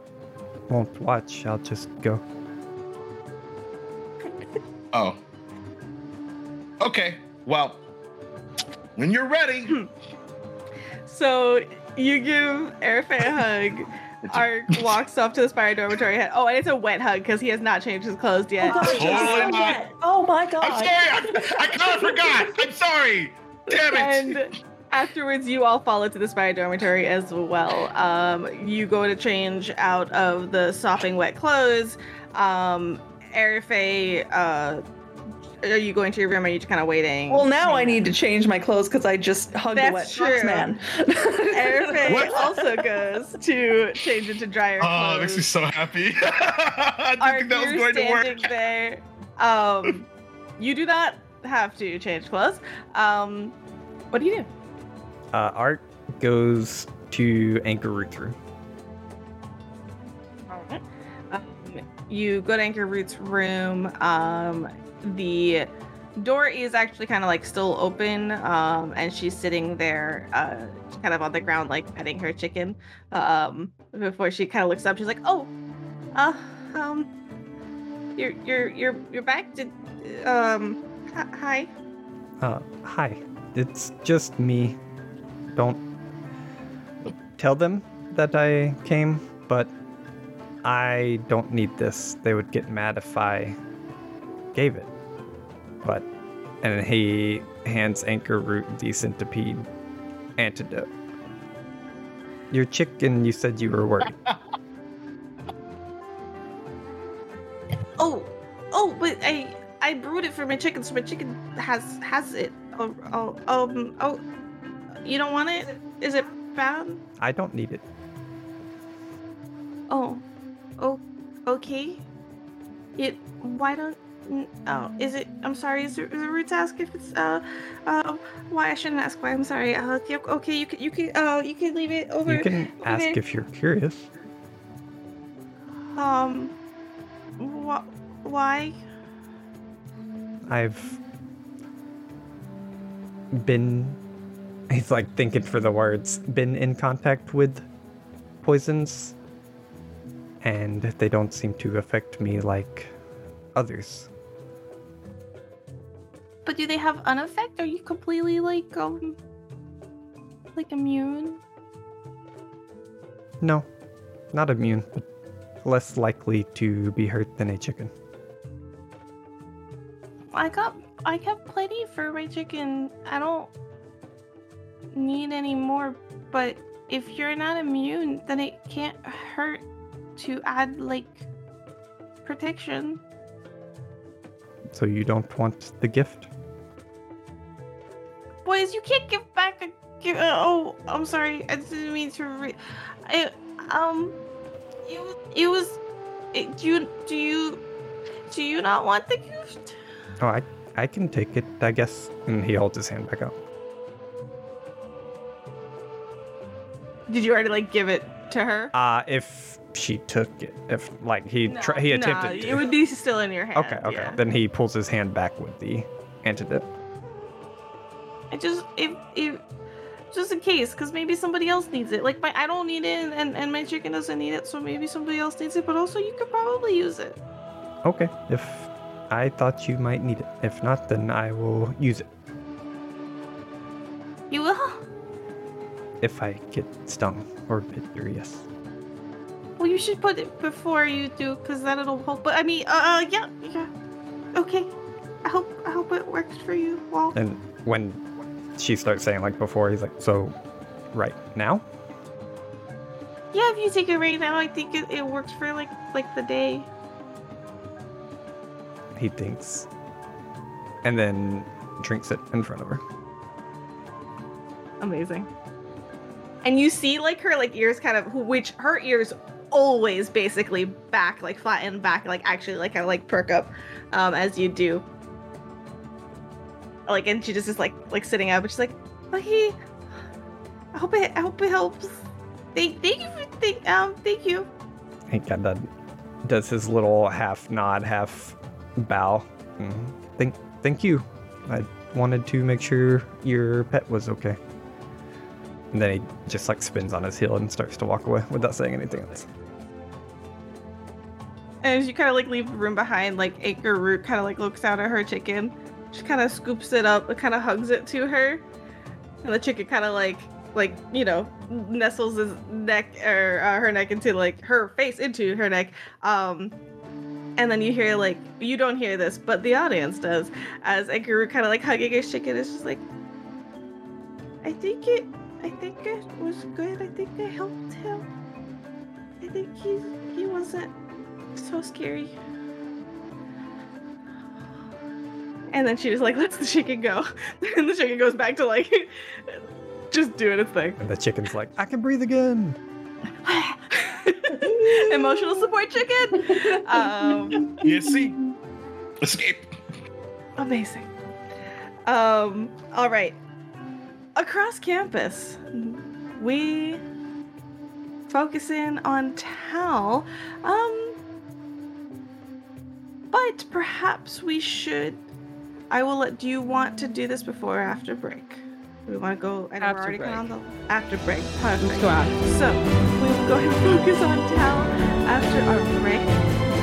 won't watch. I'll just go. Oh. Okay. Well, when you're ready. So you give Airfay a hug. Ark walks off to the Spire dormitory. Head. Oh, and it's a wet hug because he has not changed his clothes yet. Totally not. Oh my god. I'm sorry. I, I kind of forgot. I'm sorry. Damn it. and afterwards, you all follow to the Spire dormitory as well. Um, you go to change out of the sopping wet clothes. Um, Airfay, uh, are you going to your room? Or are you just kind of waiting? Well, now I need to change my clothes because I just hugged a wet true. fox man. Airfay also goes to change into dryer. Oh, clothes. that makes me so happy. I didn't Are think that was going to standing work. there? Um, you do not have to change clothes. Um, what do you do? Uh, Ark goes to Anchorroot's room. You go to Anchorroot's room. Um, the door is actually kind of like still open, um, and she's sitting there, uh, kind of on the ground, like petting her chicken. Um, before she kind of looks up, she's like, "Oh, uh, um, you're you're you're you're back. Did, um, hi. Uh, hi. It's just me. Don't tell them that I came, but I don't need this. They would get mad if I gave it. But, and he hands Anchorroot the centipede antidote. Your chicken, you said you were worried. Oh, oh, but I I brewed it for my chicken, so my chicken has has it. Oh, oh, um, oh, you don't want it? Is it bad? I don't need it. Oh, oh, okay. It. Why don't? Oh, is it? I'm sorry. Is it, is it rude to ask if it's uh, uh, why I shouldn't ask why? I'm sorry. Uh, okay, you can you can uh you can leave it over. You can over ask there. if you're curious. Um, wh- why? I've been he's like thinking for the words been in contact with poisons and they don't seem to affect me like others But do they have an effect? Are you completely like um like immune? no not immune but less likely to be hurt than a chicken I got I got plenty for my chicken. I don't need any more, but if you're not immune, then it can't hurt to add like protection. so you don't want the gift Boys, you can't give back a. Uh, oh, I'm sorry. I didn't mean to. Re- I, um, it, was- it was. It, do you do you do you not want the gift? oh i i can take it i guess and he holds his hand back out Did you already like give it to her? uh if she took it if like he No, tr- he no, attempted to It would be still in your hand. okay okay yeah. then he pulls his hand back with the antidote I just if if just in case, because maybe somebody else needs it. Like my I don't need it, and and my chicken doesn't need it, so maybe somebody else needs it. But also, you could probably use it. Okay, if I thought you might need it. If not, then I will use it You will. if I get stung or bit or yes. Well, you should put it before you do, because then it'll help. But I mean, uh, uh, yeah, yeah. Okay. I hope I hope it works for you. Well, And when she starts saying like before, he's like, so right now? yeah. If you take it right now, I think it, it works for like like the day. He thinks. And then drinks it in front of her. Amazing. And you see like her like ears kind of which her ears always basically back like flatten back like actually like kind of like perk up um as you do. Like and she just is like like sitting up and she's like, okay. I hope it I hope it helps. Thank thank you for thank um thank you. He kind of does his little half nod, half bow. Mhm. Thank, thank you. I wanted to make sure your pet was okay. And then he just like spins on his heel and starts to walk away without saying anything else. And you kind of like leave the room behind, like Anchorroot kind of like looks out at her chicken. She kind of scoops it up kind of hugs it to her. And the chicken kind of like, like, you know, nestles his neck or uh, her neck into like her face into her neck. Um, and then you hear like, you don't hear this, but the audience does. As Anchorroot kind of like hugging his chicken, it's just like, I think it, I think it was good. I think I helped him. I think he's, he wasn't so scary. And then she just like lets the chicken go. and the chicken goes back to like just doing its thing. And the chicken's like, I can breathe again. Emotional support chicken. Um ESC. Escape. amazing. Um all right. Across campus, we focus in on Tal. Um but perhaps we should I will let. Do you want to do this before or after break? We want to go. And After we're already break. on the after break. Perfect. Let's go after. So we will go ahead and focus on Tal after our break.